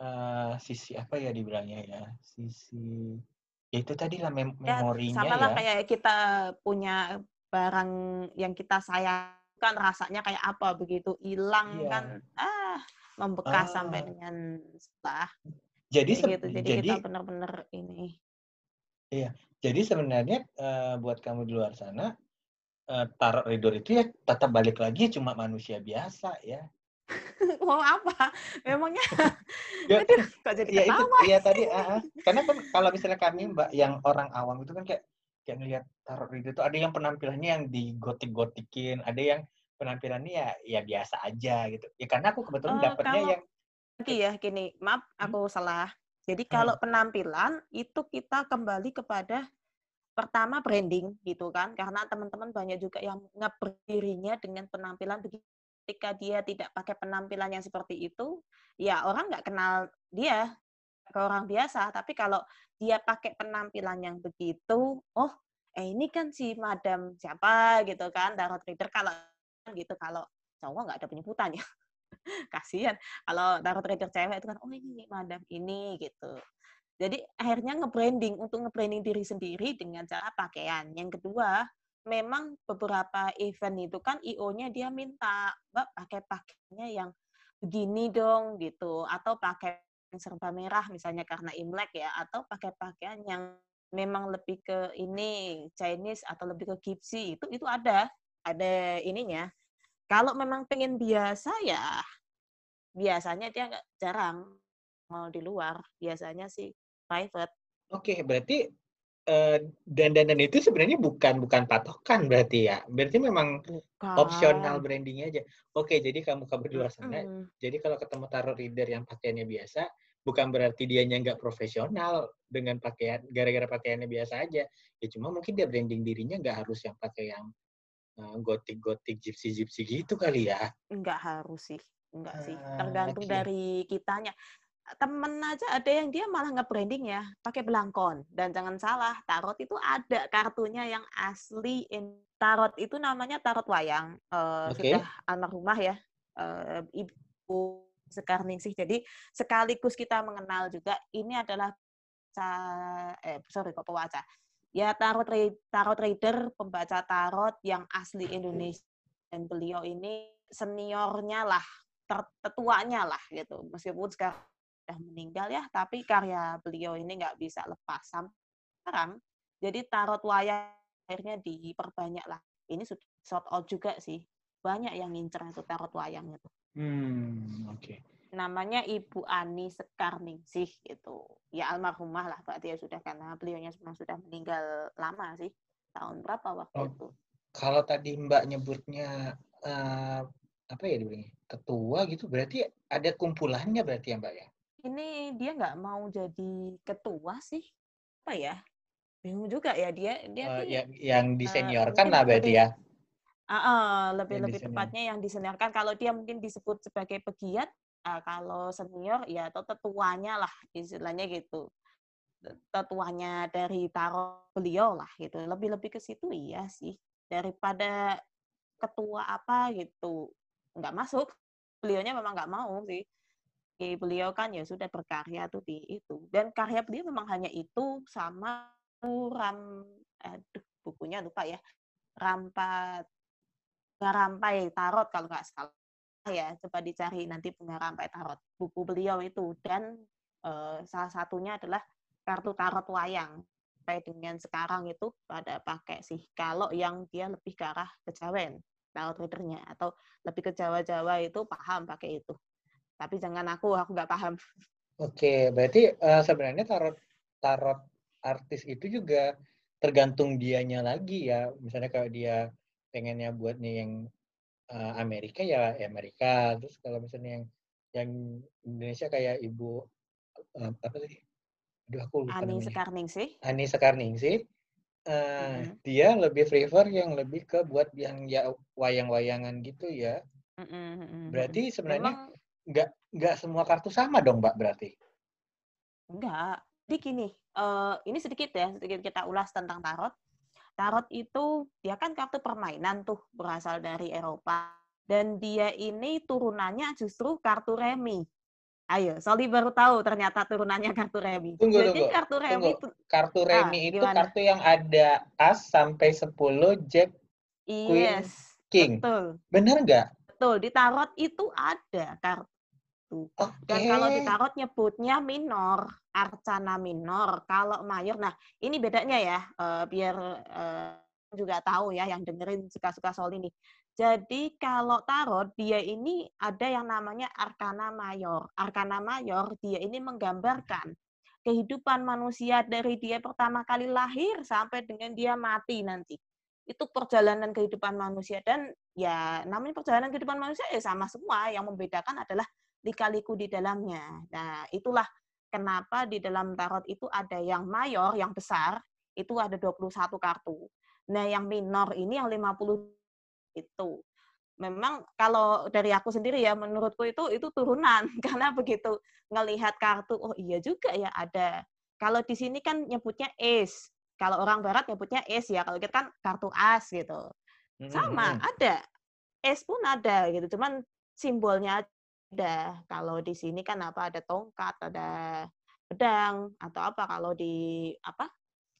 eh, sisi apa ya dibilangnya ya? Sisi ya itu tadi lah mem Ya, memorinya sama lah ya. kayak kita punya barang yang kita sayangkan rasanya kayak apa begitu hilang Iya. kan ah membekas sampai Ah. dengan setelah Jadi gitu. Jadi, jadi kita benar-benar ini. jadi sebenarnya eh, buat kamu di luar sana eh, taruh ridor itu ya tetap balik lagi cuma manusia biasa ya. *laughs* Mau apa? Memangnya Ya, *laughs* aduh, kok jadi ya itu ya tadi ah. karena kan kalau misalnya kami mbak yang orang awam itu kan kayak kayak ngelihat taruh ridho itu ada yang penampilannya yang digotik-gotikin ada yang penampilannya ya ya biasa aja gitu ya karena aku kebetulan Eh, dapatnya kalau- yang Lagi ya gini, maaf Hmm. aku salah. Jadi kalau penampilan itu kita kembali kepada pertama branding gitu kan, karena teman-teman banyak juga yang ngeberdirinya dengan penampilan begitu. Ketika dia tidak pakai penampilan yang seperti itu, ya orang nggak kenal dia ke orang biasa. Tapi kalau dia pakai penampilan yang begitu, oh, eh ini kan si madam siapa gitu kan, tarot reader kalau gitu kalau cowok nggak ada penyebutan ya. *laughs* Kasihan kalau tarot trader cewek itu kan oh ini madam ini gitu. Jadi akhirnya nge-branding untuk nge-branding diri sendiri dengan cara pakaian. Yang kedua, memang beberapa event itu kan IO-nya dia minta, "Mbak pakai pakaiannya yang begini dong." gitu atau pakai serba merah misalnya karena Imlek ya atau pakai pakaian yang memang lebih ke ini Chinese atau lebih ke gypsy itu itu ada ada ininya kalau memang pengen biasa ya biasanya dia jarang mau di luar biasanya sih private oke berarti eh, dandanan itu sebenarnya bukan bukan patokan berarti ya. Berarti memang bukan. opsional brandingnya aja. Oke jadi kamu kamu di luar sana. Mm-mm. jadi kalau ketemu taruh reader yang pakaiannya biasa bukan berarti dianya nggak profesional dengan pakaian gara-gara pakaiannya biasa aja. Ya cuma mungkin dia branding dirinya nggak harus yang pakai yang eh, gotik-gotik gypsy-gypsy gitu kali ya. Nggak harus sih. Nggak sih. Ah, tergantung oke. dari kitanya temen aja ada yang dia malah nge-branding ya pakai belangkon. Dan jangan salah tarot itu ada kartunya yang asli in tarot itu namanya tarot wayang Eh, Oke. sudah almarhumah ya eh, ibu Sekarningsih jadi sekaligus kita mengenal juga ini adalah eh sorry kok pewaca. Ya tarot tarot reader pembaca tarot yang asli Indonesia. Dan beliau ini seniornya lah ter- tetuanya lah gitu. Meskipun sekarang sudah meninggal ya tapi karya beliau ini nggak bisa lepas sampai sekarang. Jadi tarot wayang akhirnya diperbanyak lah. Ini sudah sold out juga sih. Banyak yang ngincer itu tarot wayang itu hmm oke. Namanya Ibu Ani Sekarningsih gitu. Ya almarhumah lah berarti ya sudah karena beliaunya memang sudah meninggal lama sih. Tahun berapa waktu Oh. itu? kalau tadi mbak nyebutnya eh, apa ya dibilangnya ketua gitu berarti ada kumpulannya berarti ya mbak ya ini dia nggak mau jadi ketua sih. Apa ya? Bingung juga ya dia. Dia Eh, tuh yang yang diseniorkan mungkin lah berarti ya? Ah, ah, lebih Yang lebih disenior. tepatnya yang diseniorkan. Kalau dia mungkin disebut sebagai pegiat ah, kalau senior ya atau tetuanya lah istilahnya gitu. Tetuanya dari tarot beliau lah gitu. Lebih lebih ke situ iya sih. Daripada ketua apa gitu. Nggak masuk. Beliaunya memang nggak mau sih beliau kan ya sudah berkarya tuh di itu. Dan karya beliau memang hanya itu sama ram aduh bukunya lupa ya. Rampat bunga rampai tarot kalau nggak salah ya. Coba dicari nanti bunga rampai tarot buku beliau itu. Dan eh, salah satunya adalah kartu tarot wayang. Sampai dengan sekarang itu pada pakai sih. Kalau yang dia lebih ke arah kejawen tarot readernya atau lebih ke Jawa-Jawa itu paham pakai itu tapi jangan aku aku nggak paham Oke, berarti eh, sebenarnya tarot tarot artis itu juga tergantung dianya lagi ya. Misalnya kalau dia pengennya buatnya yang eh, Amerika ya ya Amerika. Terus kalau misalnya yang yang Indonesia kayak Ibu eh, apa sih? Aduh aku lupa Ani. Sekarning sih Ani Sekarningsih. eh Mm-mm. dia lebih prefer yang lebih ke buat yang ya wayang-wayangan gitu ya. Berarti sebenarnya nggak nggak semua kartu sama dong, Mbak, berarti? Enggak. Jadi gini, uh, ini sedikit ya, sedikit kita ulas tentang tarot. Tarot itu dia kan kartu permainan tuh berasal dari Eropa dan dia ini turunannya justru kartu remi. Ayo, Soli baru tahu ternyata turunannya kartu remi. Tunggu, Jadi tunggu, kartu remi tunggu. itu kartu ah, remi ah, itu gimana? kartu yang ada as sampai 10 jack queen yes, king. Betul. Benar nggak? Betul, di tarot itu ada kartu gitu. Okay. Dan kalau di tarot nyebutnya minor, arcana minor. Kalau mayor, nah ini bedanya ya, uh, biar uh, juga tahu ya yang dengerin suka-suka soal ini. Jadi kalau tarot dia ini ada yang namanya arkana mayor. Arkana mayor dia ini menggambarkan kehidupan manusia dari dia pertama kali lahir sampai dengan dia mati nanti. Itu perjalanan kehidupan manusia dan ya namanya perjalanan kehidupan manusia ya sama semua. Yang membedakan adalah lika-liku di dalamnya. Nah, itulah kenapa di dalam tarot itu ada yang mayor, yang besar, itu ada 21 kartu. Nah, yang minor ini yang 50 itu. Memang kalau dari aku sendiri ya, menurutku itu itu turunan. *laughs* Karena begitu ngelihat kartu, oh iya juga ya ada. Kalau di sini kan nyebutnya ace. Kalau orang barat nyebutnya ace ya. Kalau kita kan kartu as gitu. Sama, ada. Ace pun ada gitu. Cuman simbolnya ada. Kalau di sini kan apa ada tongkat, ada pedang atau apa kalau di apa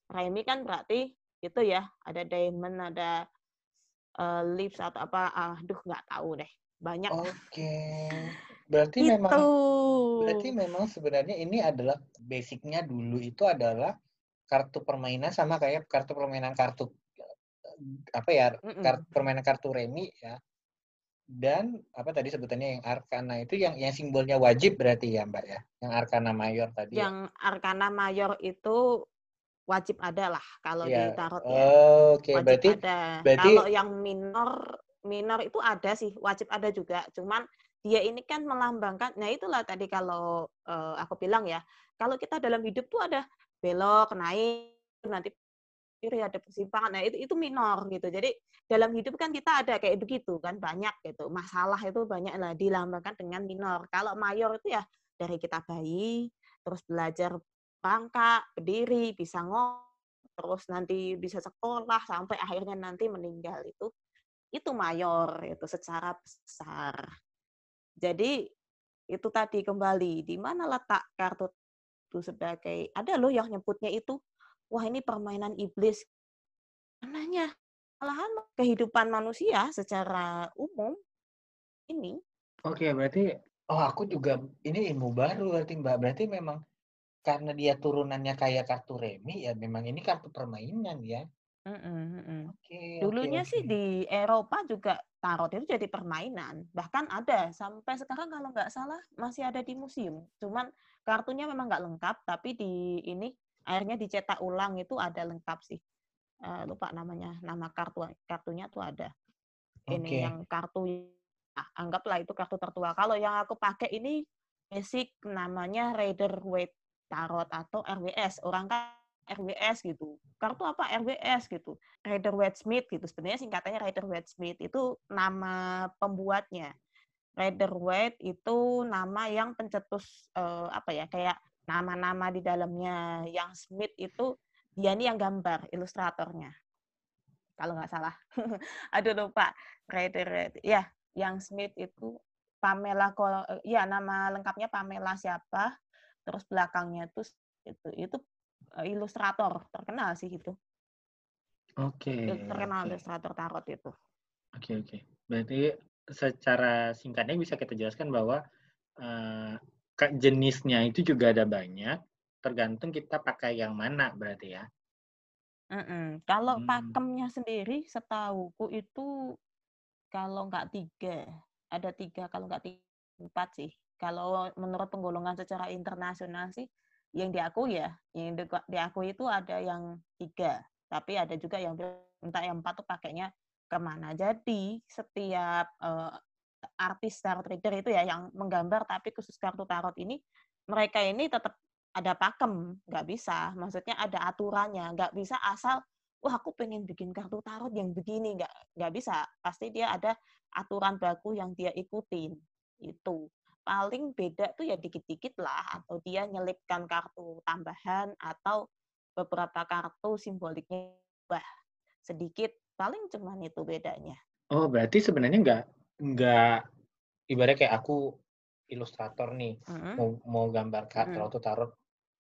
Remi kan berarti itu ya ada diamond, ada uh, leaves atau apa. Aduh nggak tahu deh. Banyak. Oke. Okay. *laughs* Berarti itu. memang berarti memang sebenarnya ini adalah basicnya dulu itu adalah kartu permainan sama kayak kartu permainan kartu apa ya mm -mm. kartu permainan kartu remi ya dan apa tadi sebutannya yang arkana itu yang yang simbolnya wajib berarti ya Mbak ya yang arkana mayor tadi ya? yang ya? arkana mayor itu wajib ada lah kalau ya. di tarot ya oh, oke okay. berarti ada berarti... kalau yang minor minor itu ada sih wajib ada juga cuman dia ini kan melambangkan nah itulah tadi kalau uh, aku bilang ya kalau kita dalam hidup tuh ada belok naik nanti kiri ada persimpangan. Nah itu itu minor gitu. Jadi dalam hidup kan kita ada kayak begitu kan banyak gitu. Masalah itu banyak lah dilambangkan dengan minor. Kalau mayor itu ya dari kita bayi terus belajar bangka berdiri bisa ngomong terus nanti bisa sekolah sampai akhirnya nanti meninggal itu itu mayor itu secara besar. Jadi itu tadi kembali di mana letak kartu itu sebagai ada loh yang nyebutnya itu wah ini permainan iblis. Anehnya, malahan kehidupan manusia secara umum ini. Oke, berarti oh aku juga ini ilmu baru berarti Mbak. Berarti memang karena dia turunannya kayak kartu remi ya memang ini kartu permainan ya. Mm -mm, Oke, Dulunya okay, sih di Eropa juga tarot itu jadi permainan. Bahkan ada sampai sekarang kalau nggak salah masih ada di museum. Cuman kartunya memang nggak lengkap, tapi di ini akhirnya dicetak ulang itu ada lengkap sih. Uh, lupa namanya nama kartu kartunya tuh ada. Ini yang kartu ah, anggaplah itu kartu tertua. Kalau yang aku pakai ini basic namanya Rider Waite Tarot atau RWS orang kan RWS gitu. Kartu apa? RWS gitu. Rider Waite Smith gitu. Sebenarnya singkatannya Rider Waite Smith. Itu nama pembuatnya. Rider Waite itu nama yang pencetus uh, apa ya kayak nama-nama di dalamnya. Yang Smith itu dia ini yang gambar, ilustratornya. Kalau nggak salah. *laughs* Aduh lupa. Rider, ya, yang Smith itu Pamela ya nama lengkapnya Pamela siapa terus belakangnya itu itu itu eh, ilustrator terkenal sih itu oke okay, terkenal okay. ilustrator tarot itu oke okay, oke okay. berarti secara singkatnya bisa kita jelaskan bahwa uh, jenisnya itu juga ada banyak, tergantung kita pakai yang mana berarti ya. Mm-mm. Kalau hmm. pakemnya sendiri, setahuku itu kalau nggak tiga, ada tiga, kalau nggak tiga, empat sih. Kalau menurut penggolongan secara internasional sih, yang diakui ya, yang diakui itu ada yang tiga, tapi ada juga yang minta yang empat tuh pakainya ke mana. Jadi setiap uh, artis tarot reader itu ya yang menggambar tapi khusus kartu tarot ini mereka ini tetap ada pakem nggak bisa. Maksudnya ada aturannya nggak bisa asal wah aku pengen bikin kartu tarot yang begini. Nggak nggak bisa. Pasti dia ada aturan baku yang dia ikutin itu paling beda tuh ya dikit-dikit lah atau dia nyelipkan kartu tambahan atau beberapa kartu simboliknya bah sedikit. Paling cuman itu bedanya. Oh berarti sebenarnya nggak nggak ibaratnya kayak aku ilustrator nih mm -hmm. mau mau gambar kartu mm -hmm. tarot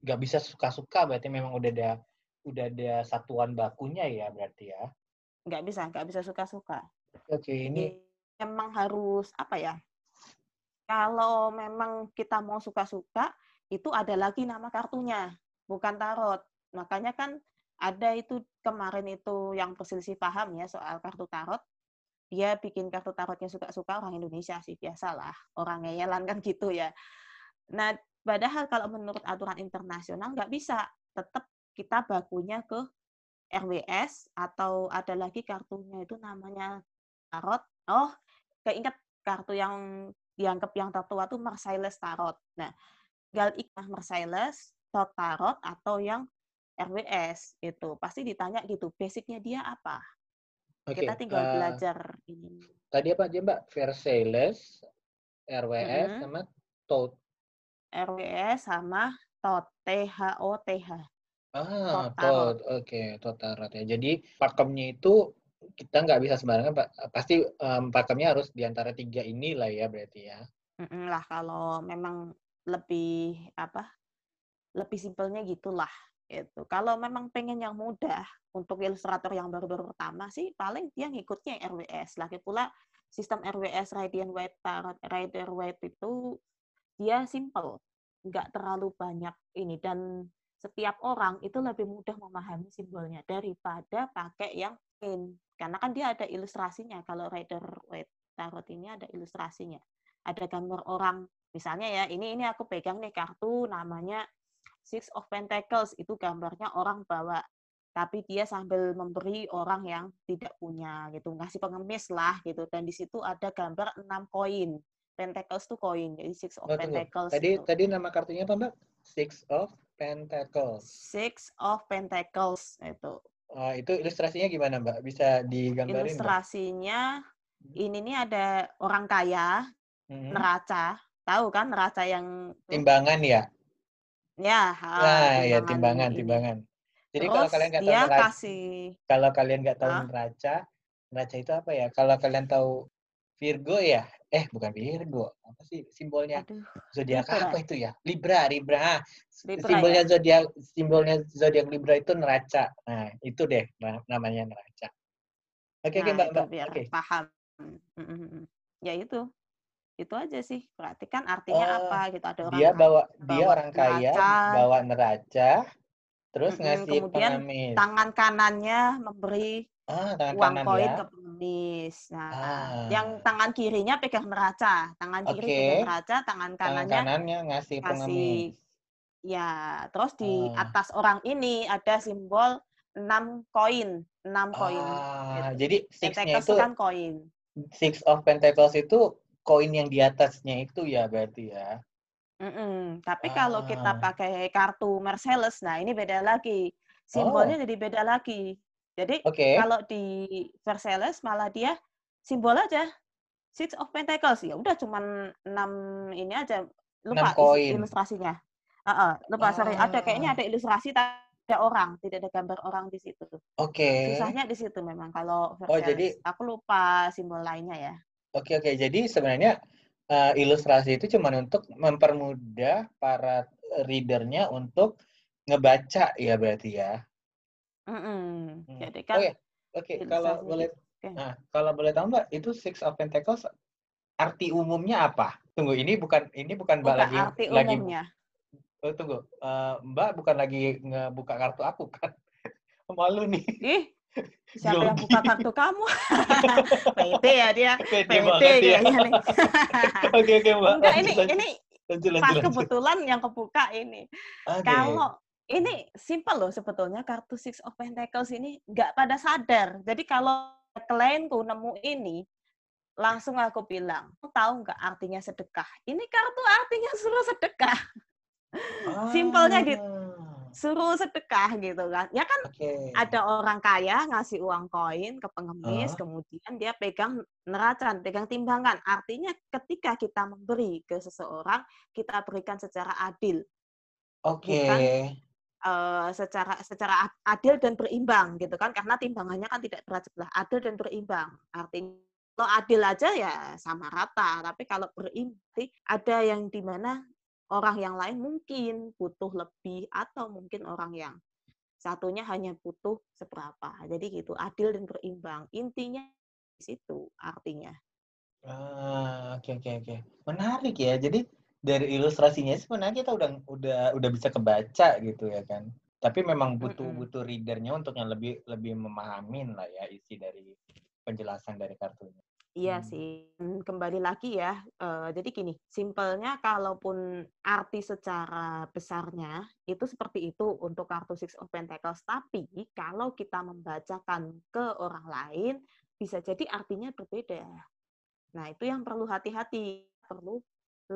nggak bisa suka-suka berarti memang udah ada udah ada satuan bakunya ya berarti ya nggak bisa nggak bisa suka-suka oke ini memang harus apa ya kalau memang kita mau suka-suka itu ada lagi nama kartunya bukan tarot makanya kan ada itu kemarin itu yang perselisih paham ya soal kartu tarot dia bikin kartu tarotnya suka-suka orang Indonesia sih biasalah orang ngeyelan kan gitu ya nah padahal kalau menurut aturan internasional nggak bisa tetap kita bakunya ke RWS atau ada lagi kartunya itu namanya tarot. Oh, keinget kartu yang dianggap yang tertua itu Marcellus Tarot. Nah, gal ikmah Marcellus, Tot Tarot atau yang RWS itu pasti ditanya gitu, basicnya dia apa? Okay, kita tinggal uh, belajar ini. Tadi apa aja Mbak? Versailles, RWS hmm. sama Tot. RWS sama Tot, T H O T H. Ah, tot, oke, okay, ya. Jadi pakemnya itu kita nggak bisa sembarangan, Pak. Pasti um, pakemnya harus di antara tiga ini lah ya berarti ya. Mm lah kalau memang lebih apa? Lebih simpelnya gitulah itu. Kalau memang pengen yang mudah untuk ilustrator yang baru-baru pertama sih paling dia ngikutnya RWS. Lagi pula sistem RWS Radiant White Rider White itu dia simple, nggak terlalu banyak ini. Dan setiap orang itu lebih mudah memahami simbolnya daripada pakai yang in karena kan dia ada ilustrasinya. Kalau Rider Waite Tarot ini ada ilustrasinya. Ada gambar orang. Misalnya ya ini ini aku pegang nih kartu namanya Six of Pentacles itu gambarnya orang bawa tapi dia sambil memberi orang yang tidak punya gitu ngasih pengemis lah gitu dan di situ ada gambar enam koin Pentacles tuh koin jadi Six of oh, Pentacles tadi itu. tadi nama kartunya apa mbak Six of Pentacles. Six of Pentacles itu. Uh, itu ilustrasinya gimana Mbak? Bisa digambarin Ilustrasinya Mbak? ini nih ada orang kaya, hmm. neraca. Tahu kan neraca yang timbangan ya? Ya, nah, ya timbangan, ini. timbangan. Jadi Terus kalau kalian nggak tahu neraca, kasih kalau kalian nggak tahu neraca, neraca itu apa ya? Kalau kalian tahu Virgo ya, eh bukan Virgo. Apa sih simbolnya? Zodiak apa itu ya? Libra Libra, Libra simbolnya ya? zodiak simbolnya zodiak Libra itu neraca. Nah itu deh namanya neraca. Oke okay, nah, oke mbak. mbak oke. okay. paham ya itu itu aja sih perhatikan artinya oh, apa gitu ada orang dia bawa, bawa dia orang kaya bawa neraca terus mm -hmm, ngasih kemudian pengamis. tangan kanannya memberi Ah, tangan uang kanan koin ya. ke pengemis. Nah, ah. yang tangan kirinya pegang neraca, tangan kiri okay. pegang neraca, tangan kanannya, tangan kanannya ngasih, ngasih pengemis. Ya, terus di ah. atas orang ini ada simbol enam koin, enam koin. Ah, gitu. jadi six-nya itu kan koin. Six of Pentacles itu koin yang di atasnya itu ya berarti ya. Mm -mm. Tapi ah. kalau kita ah. pakai kartu Mercedes, nah ini beda lagi. Simbolnya oh. jadi beda lagi. Jadi okay. kalau di Versailles malah dia simbol aja Six of Pentacles ya udah cuman enam ini aja lupa ilustrasinya. Uh -uh, lupa ah. sorry ada kayaknya ada ilustrasi ada orang tidak ada gambar orang di situ. Oke. Okay. Susahnya di situ memang kalau Versailles. Oh jadi aku lupa simbol lainnya ya. Oke okay, oke okay. jadi sebenarnya uh, ilustrasi itu cuma untuk mempermudah para readernya untuk ngebaca ya berarti ya. Mm-mm. Hmm. Jadi kan. Oke. Okay. Kalau boleh, okay. nah kalau boleh tahu mbak, itu Six of Pentacles arti umumnya apa? Tunggu, ini bukan ini bukan mbak lagi arti lagi. Umumnya. Oh, tunggu, uh, mbak bukan lagi ngebuka kartu aku kan? *laughs* Malu nih. Ih, siapa yang buka kartu kamu? *laughs* PT ya dia. PT, PT ya. nih. Oke oke mbak. Enggak ini ini pas kebetulan yang kebuka ini. Okay. Kalau ini simple loh sebetulnya kartu Six of Pentacles ini nggak pada sadar. Jadi kalau klienku nemu ini, langsung aku bilang, tahu nggak artinya sedekah? Ini kartu artinya suruh sedekah. Ah. Simpelnya gitu. Suruh sedekah gitu kan. Ya kan okay. ada orang kaya ngasih uang koin ke pengemis, uh. kemudian dia pegang neraca, pegang timbangan. Artinya ketika kita memberi ke seseorang, kita berikan secara adil. Oke. Okay. uh, secara secara adil dan berimbang gitu kan karena timbangannya kan tidak berat sebelah adil dan berimbang artinya kalau adil aja ya sama rata tapi kalau berimbang ada yang di mana orang yang lain mungkin butuh lebih atau mungkin orang yang satunya hanya butuh seberapa. Jadi gitu, adil dan berimbang. Intinya di situ artinya. Ah, oke oke oke. Menarik ya. Jadi dari ilustrasinya sebenarnya kita udah udah udah bisa kebaca gitu ya kan. Tapi memang butuh mm -hmm. butuh readernya untuk yang lebih lebih memahamin lah ya isi dari penjelasan dari kartunya. Iya hmm. sih, kembali lagi ya, uh, jadi gini, simpelnya kalaupun arti secara besarnya itu seperti itu untuk kartu Six of Pentacles, tapi kalau kita membacakan ke orang lain, bisa jadi artinya berbeda. Nah, itu yang perlu hati-hati, perlu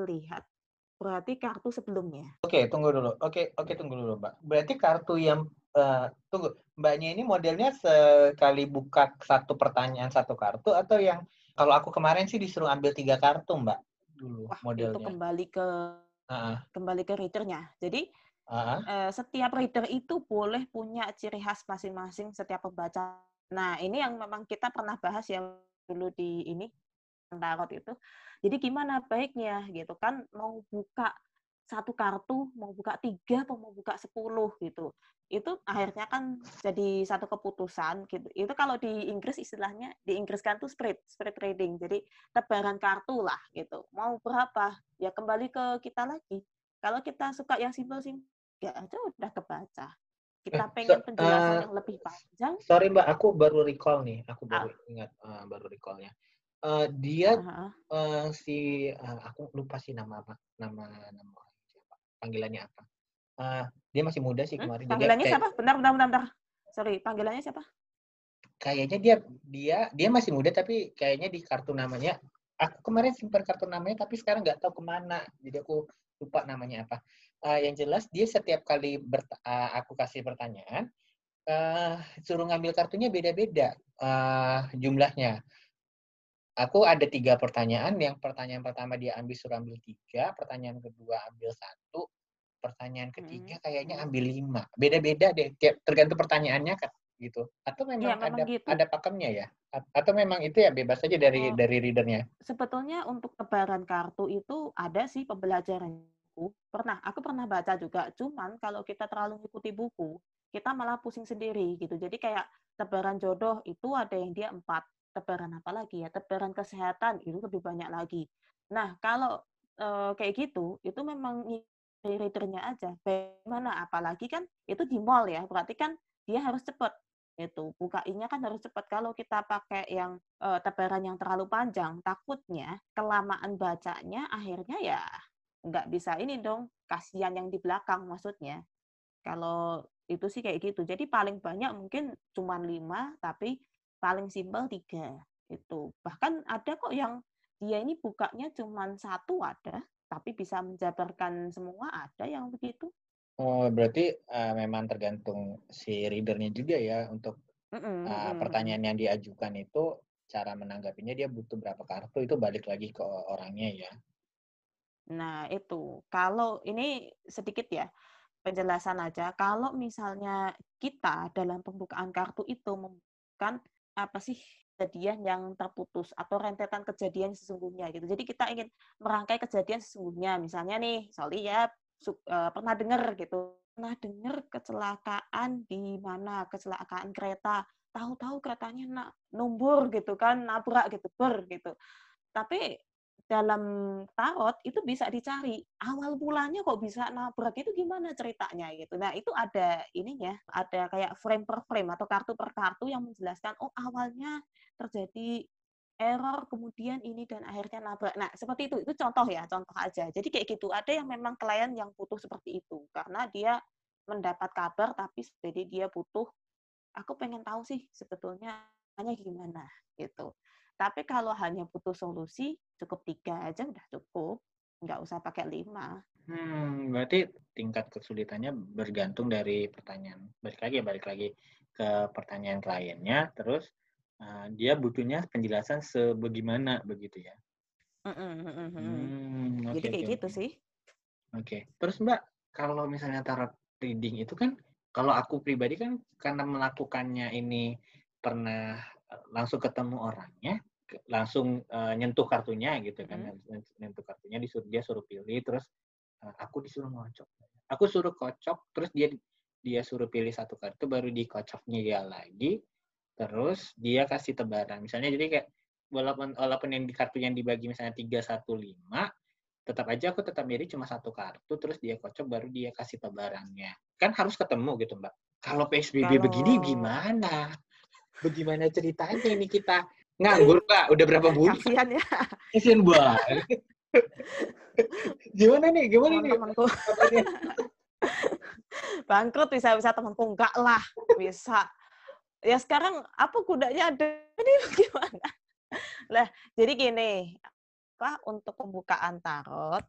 lihat. Berarti kartu sebelumnya. Oke, tunggu dulu. Oke, oke tunggu dulu, Mbak. Berarti kartu yang uh, tunggu, Mbaknya ini modelnya sekali buka satu pertanyaan satu kartu atau yang kalau aku kemarin sih disuruh ambil tiga kartu, Mbak, dulu Wah, modelnya. Itu kembali ke uh-uh. kembali ke readernya. Jadi eh, setiap reader itu boleh punya ciri khas masing-masing setiap pembaca. Nah, ini yang memang kita pernah bahas ya dulu di ini tarot itu. Jadi gimana baiknya gitu kan mau buka satu kartu mau buka tiga atau mau buka sepuluh gitu itu akhirnya kan jadi satu keputusan gitu. Itu kalau di Inggris istilahnya di Inggris kan tuh spread spread trading. Jadi tebaran kartu lah gitu. Mau berapa? Ya kembali ke kita lagi. Kalau kita suka yang simpel simpel ya aja udah kebaca. Kita eh, pengen penjelasan uh, yang lebih panjang. sorry mbak aku baru recall nih. Aku baru ah. ingat uh, baru recallnya. Uh, dia uh -huh. uh, si uh, aku lupa sih nama apa nama nama panggilannya apa. Uh, dia masih muda sih hmm? kemarin. Panggilannya kayak, siapa? Bentar, bentar, bentar, bentar. Sorry, panggilannya siapa? Kayaknya dia dia dia masih muda tapi kayaknya di kartu namanya aku kemarin simpan kartu namanya tapi sekarang nggak tahu ke mana jadi aku lupa namanya apa. Uh, yang jelas dia setiap kali uh, aku kasih pertanyaan uh, suruh ngambil kartunya beda-beda uh, jumlahnya aku ada tiga pertanyaan. Yang pertanyaan pertama dia ambil suruh ambil tiga, pertanyaan kedua ambil satu, pertanyaan ketiga hmm. kayaknya ambil lima. Beda-beda deh, tergantung pertanyaannya kan gitu. Atau memang, ya, memang ada gitu. ada pakemnya ya? Atau memang itu ya bebas saja dari oh. dari readernya? Sebetulnya untuk tebaran kartu itu ada sih pembelajaran pernah aku pernah baca juga cuman kalau kita terlalu mengikuti buku kita malah pusing sendiri gitu jadi kayak tebaran jodoh itu ada yang dia empat tebaran apa lagi ya? Tebaran kesehatan itu lebih banyak lagi. Nah, kalau e, kayak gitu, itu memang readernya aja. Bagaimana? Apalagi kan itu di mall ya, berarti kan dia harus cepat itu bukainya kan harus cepat. Kalau kita pakai yang e, tebaran yang terlalu panjang takutnya kelamaan bacanya akhirnya ya nggak bisa ini dong kasihan yang di belakang maksudnya. Kalau itu sih kayak gitu. Jadi paling banyak mungkin cuma lima tapi paling simpel tiga itu bahkan ada kok yang dia ini bukanya cuma satu ada tapi bisa menjabarkan semua ada yang begitu. Oh berarti uh, memang tergantung si readernya juga ya untuk mm -mm, uh, pertanyaan yang diajukan itu cara menanggapinya dia butuh berapa kartu itu balik lagi ke orangnya ya. Nah itu. Kalau ini sedikit ya penjelasan aja. Kalau misalnya kita dalam pembukaan kartu itu membutuhkan apa sih kejadian yang terputus atau rentetan kejadian sesungguhnya gitu. Jadi kita ingin merangkai kejadian sesungguhnya. Misalnya nih, Soli ya uh, pernah dengar gitu, pernah dengar kecelakaan di mana kecelakaan kereta. Tahu-tahu keretanya nak numbur gitu kan, nabrak gitu, ber gitu. Tapi dalam tarot itu bisa dicari awal mulanya kok bisa nabrak itu gimana ceritanya gitu. Nah itu ada ininya, ada kayak frame per frame atau kartu per kartu yang menjelaskan oh awalnya terjadi error kemudian ini dan akhirnya nabrak. Nah seperti itu itu contoh ya contoh aja. Jadi kayak gitu ada yang memang klien yang butuh seperti itu karena dia mendapat kabar tapi jadi dia butuh aku pengen tahu sih sebetulnya hanya gimana gitu. Tapi kalau hanya butuh solusi, cukup tiga aja udah cukup. nggak usah pakai lima. Hmm, berarti tingkat kesulitannya bergantung dari pertanyaan. Balik lagi ya, balik lagi ke pertanyaan kliennya, terus uh, dia butuhnya penjelasan sebagaimana begitu ya. Mm -mm, hmm, okay, Jadi kayak okay, gitu sih. Oke, okay. terus Mbak, kalau misalnya tarot reading itu kan, kalau aku pribadi kan karena melakukannya ini pernah eh, langsung ketemu orangnya, langsung uh, nyentuh kartunya gitu kan hmm. nyentuh kartunya disuruh dia suruh pilih terus uh, aku disuruh ngocok. Aku suruh kocok terus dia dia suruh pilih satu kartu baru dikocoknya dia lagi terus dia kasih tebaran. Misalnya jadi kayak walaupun walaupun yang di kartu yang dibagi misalnya tiga satu lima tetap aja aku tetap milih cuma satu kartu terus dia kocok baru dia kasih tebarannya. Kan harus ketemu gitu mbak. Kalau psbb kalau... begini gimana? Bagaimana ceritanya ini kita Nganggur, Pak. Udah berapa *laughs* bulan? Kasian ya. Kasian banget. *laughs* gimana nih? Gimana nih? Temanku. *laughs* Bangkrut bisa-bisa temanku. Enggak lah. Bisa. Ya sekarang apa kudanya ada? Ini gimana? Lah, jadi gini. Apa untuk pembukaan tarot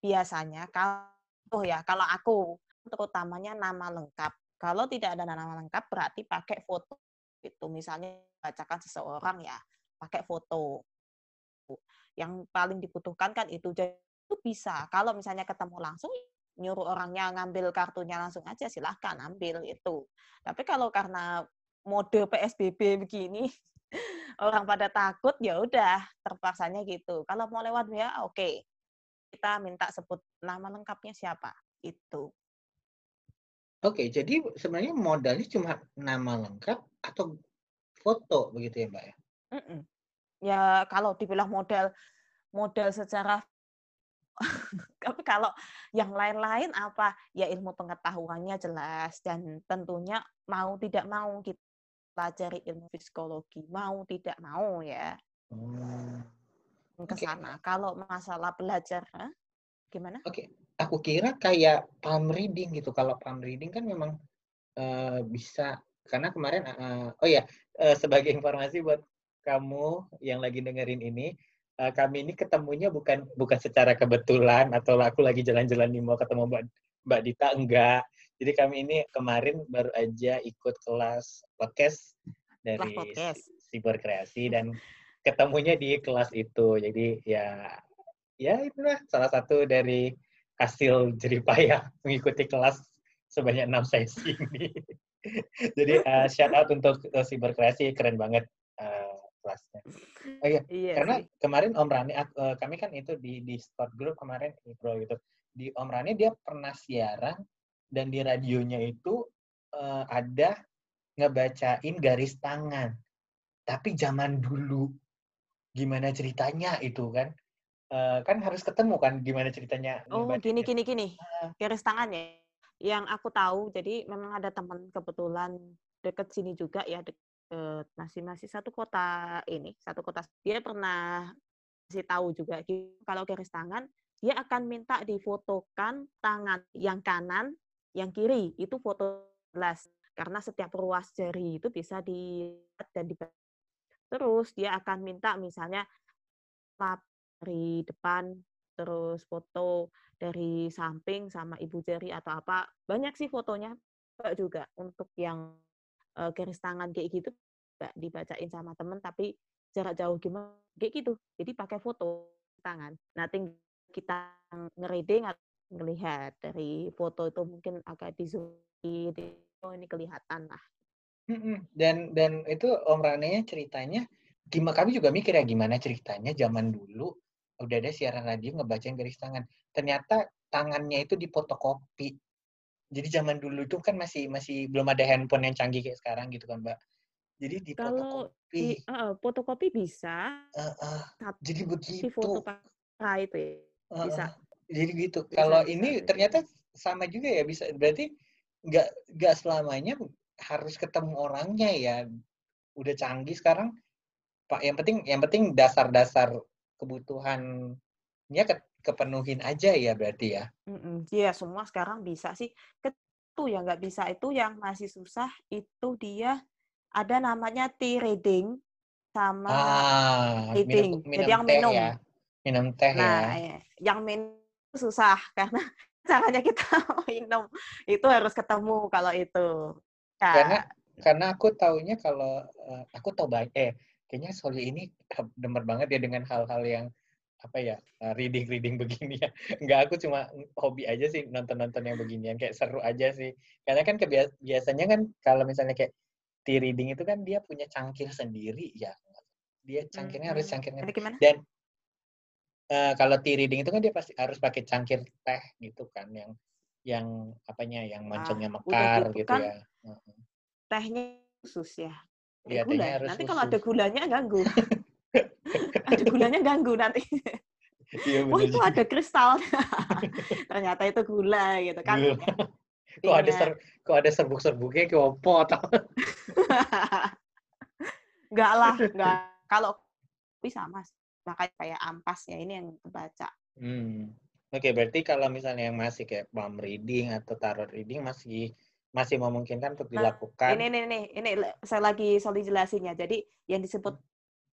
biasanya kalau ya kalau aku terutamanya nama lengkap. Kalau tidak ada nama lengkap berarti pakai foto itu misalnya bacakan seseorang ya pakai foto. Yang paling dibutuhkan kan itu. Jadi itu bisa. Kalau misalnya ketemu langsung nyuruh orangnya ngambil kartunya langsung aja silahkan ambil itu tapi kalau karena mode PSBB begini *laughs* orang pada takut ya udah terpaksanya gitu. Kalau mau lewat ya oke. Okay. kita minta sebut nama lengkapnya siapa itu Oke, jadi sebenarnya modalnya cuma nama lengkap atau foto begitu ya, Mbak ya? Mm-mm. Ya kalau dibilang modal modal secara *laughs* tapi kalau yang lain-lain apa ya ilmu pengetahuannya jelas dan tentunya mau tidak mau kita pelajari ilmu psikologi mau tidak mau ya hmm. ke sana. Okay. Kalau masalah belajar, huh? gimana? Oke, okay aku kira kayak palm reading gitu. Kalau palm reading kan memang uh, bisa karena kemarin uh, oh ya uh, sebagai informasi buat kamu yang lagi dengerin ini uh, kami ini ketemunya bukan bukan secara kebetulan atau aku lagi jalan-jalan nih mau ketemu Mbak Mbak Dita enggak. Jadi kami ini kemarin baru aja ikut kelas podcast dari podcast. Siber Kreasi dan ketemunya di kelas itu. Jadi ya ya itulah salah satu dari hasil jeripaya *laughs* mengikuti kelas sebanyak enam sesi ini. *laughs* Jadi uh, shout out untuk uh, Siberkreasi keren banget uh, kelasnya. Oh iya, iya karena sih. kemarin Om Rani uh, kami kan itu di di sport group kemarin bro gitu. Di Om Rani dia pernah siaran dan di radionya itu uh, ada ngebacain garis tangan. Tapi zaman dulu gimana ceritanya itu kan? Uh, kan harus ketemu kan gimana ceritanya. Oh gini gini gini, garis tangan ya. Yang aku tahu, jadi memang ada teman kebetulan deket sini juga ya, deket masih masih satu kota ini, satu kota. Dia pernah kasih tahu juga kalau garis tangan dia akan minta difotokan tangan yang kanan, yang kiri itu foto jelas karena setiap ruas jari itu bisa dilihat dan di terus dia akan minta misalnya dari depan, terus foto dari samping sama ibu jari atau apa. Banyak sih fotonya juga untuk yang uh, garis tangan kayak gitu nggak dibacain sama temen tapi jarak jauh gimana kayak gitu. Jadi pakai foto tangan. Nah, tinggal kita ngereading atau ngelihat dari foto itu mungkin agak di zoom oh ini kelihatan lah. Dan dan itu Om Rane ceritanya gimana kami juga mikir ya gimana ceritanya zaman dulu udah ada siaran radio ngebacain garis tangan. Ternyata tangannya itu dipotokopi. Jadi zaman dulu itu kan masih masih belum ada handphone yang canggih kayak sekarang gitu kan, Mbak. Jadi di Kalau di, uh, fotokopi bisa. Uh, uh, jadi begitu. Di foto pakai itu ya. Bisa. Uh, jadi gitu. Bisa, Kalau bisa, ini bisa. ternyata sama juga ya bisa. Berarti nggak nggak selamanya harus ketemu orangnya ya. Udah canggih sekarang. Pak, yang penting yang penting dasar-dasar kebutuhannya ke, kepenuhin aja ya berarti ya? Iya semua sekarang bisa sih. Itu yang nggak bisa itu yang masih susah itu dia ada namanya tea reading sama ah, reading. Minum, minum Jadi yang minum. Ya? Minum teh nah, ya. yang minum susah *laughs* karena caranya kita *laughs* minum itu harus ketemu kalau itu. Nah, karena karena aku taunya kalau uh, aku tahu banyak eh kayaknya Soli ini demer banget ya dengan hal-hal yang apa ya eh, reading reading *laughs* begini ya. Nggak aku cuma hobi aja sih nonton nonton yang beginian kayak seru aja sih. Karena kan kebias biasanya kan kalau misalnya kayak tea reading itu kan dia punya cangkir sendiri ya. Dia cangkirnya hmm. harus cangkirnya dan uh, kalau tea reading itu kan dia pasti harus pakai cangkir teh gitu kan yang yang apanya yang moncongnya ah, mekar gitu, gitu kan, ya. Tehnya khusus ya Iya, gula. Nanti kalau ada gulanya ganggu. ada gulanya ganggu nanti. Iya, oh itu ada kristal. *laughs* Ternyata itu gula gitu kan. Gula. Kok ada ser kok ada serbuk-serbuknya ke opo Enggak *laughs* lah, enggak. Kalau bisa Mas, makanya kayak ampas ya ini yang kebaca. Hmm. Oke, okay, berarti kalau misalnya yang masih kayak palm reading atau tarot reading masih masih memungkinkan untuk nah, dilakukan. Ini, ini, ini, ini, saya lagi solid jelasinnya. Jadi yang disebut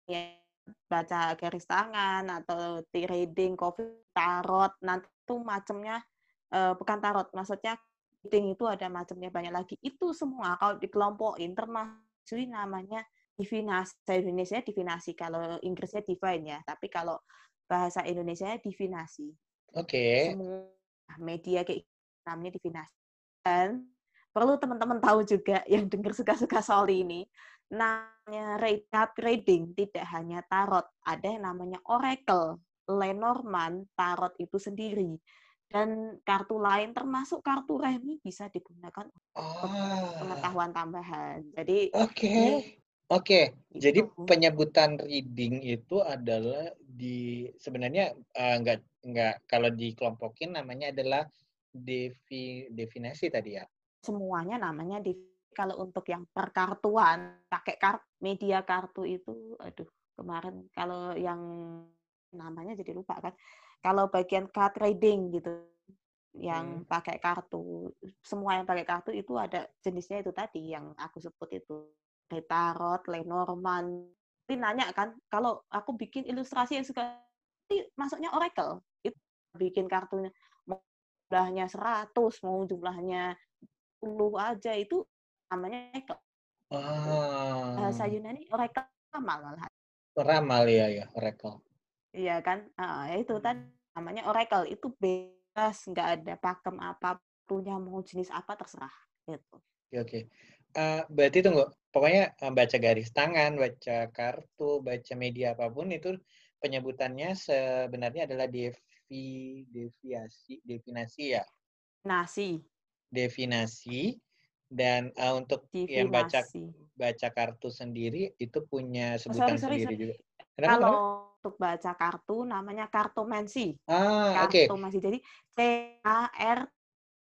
ya, baca garis tangan atau reading, coffee, tarot, nanti itu macamnya uh, bukan tarot, maksudnya reading itu ada macamnya banyak lagi. Itu semua kalau dikelompokin termasuk namanya divinasi. Saya Indonesia divinasi, kalau Inggrisnya divine ya. Tapi kalau bahasa Indonesia divinasi. Oke. Okay. Semua media kayak namanya divinasi. Dan perlu teman-teman tahu juga *laughs* yang dengar suka-suka soal ini, namanya card reading tidak hanya tarot, ada yang namanya oracle, Lenormand, tarot itu sendiri. Dan kartu lain termasuk kartu remi bisa digunakan untuk oh. pengetahuan tambahan. Jadi Oke. Okay. Oke, okay. jadi penyebutan reading itu adalah di sebenarnya uh, enggak enggak kalau dikelompokin namanya adalah devi, definisi tadi ya semuanya namanya di kalau untuk yang perkartuan pakai kartu media kartu itu aduh kemarin kalau yang namanya jadi lupa kan kalau bagian card trading gitu yang hmm. pakai kartu semua yang pakai kartu itu ada jenisnya itu tadi yang aku sebut itu tarot, Lenormand. Tapi nanya kan, kalau aku bikin ilustrasi yang suka masuknya Oracle, itu bikin kartunya mau jumlahnya 100, mau jumlahnya aja itu namanya Ekel. Ah. Bahasa Yunani Oracle ramal. Ramal ya ya Oracle. Iya kan? Uh, itu tadi namanya Oracle itu bebas nggak ada pakem apa punya mau jenis apa terserah gitu. Oke oke. Uh, berarti tunggu, pokoknya uh, baca garis tangan, baca kartu, baca media apa pun itu penyebutannya sebenarnya adalah devi deviasi definasi ya. Nasi definasi dan uh, untuk Divinasi. yang baca baca kartu sendiri itu punya sebutan oh, sorry, sorry, sendiri sorry. juga. Kenapa, Kalau kenapa? untuk baca kartu namanya kartomansi. Ah, oke. Okay. Kartomansi. Jadi C A R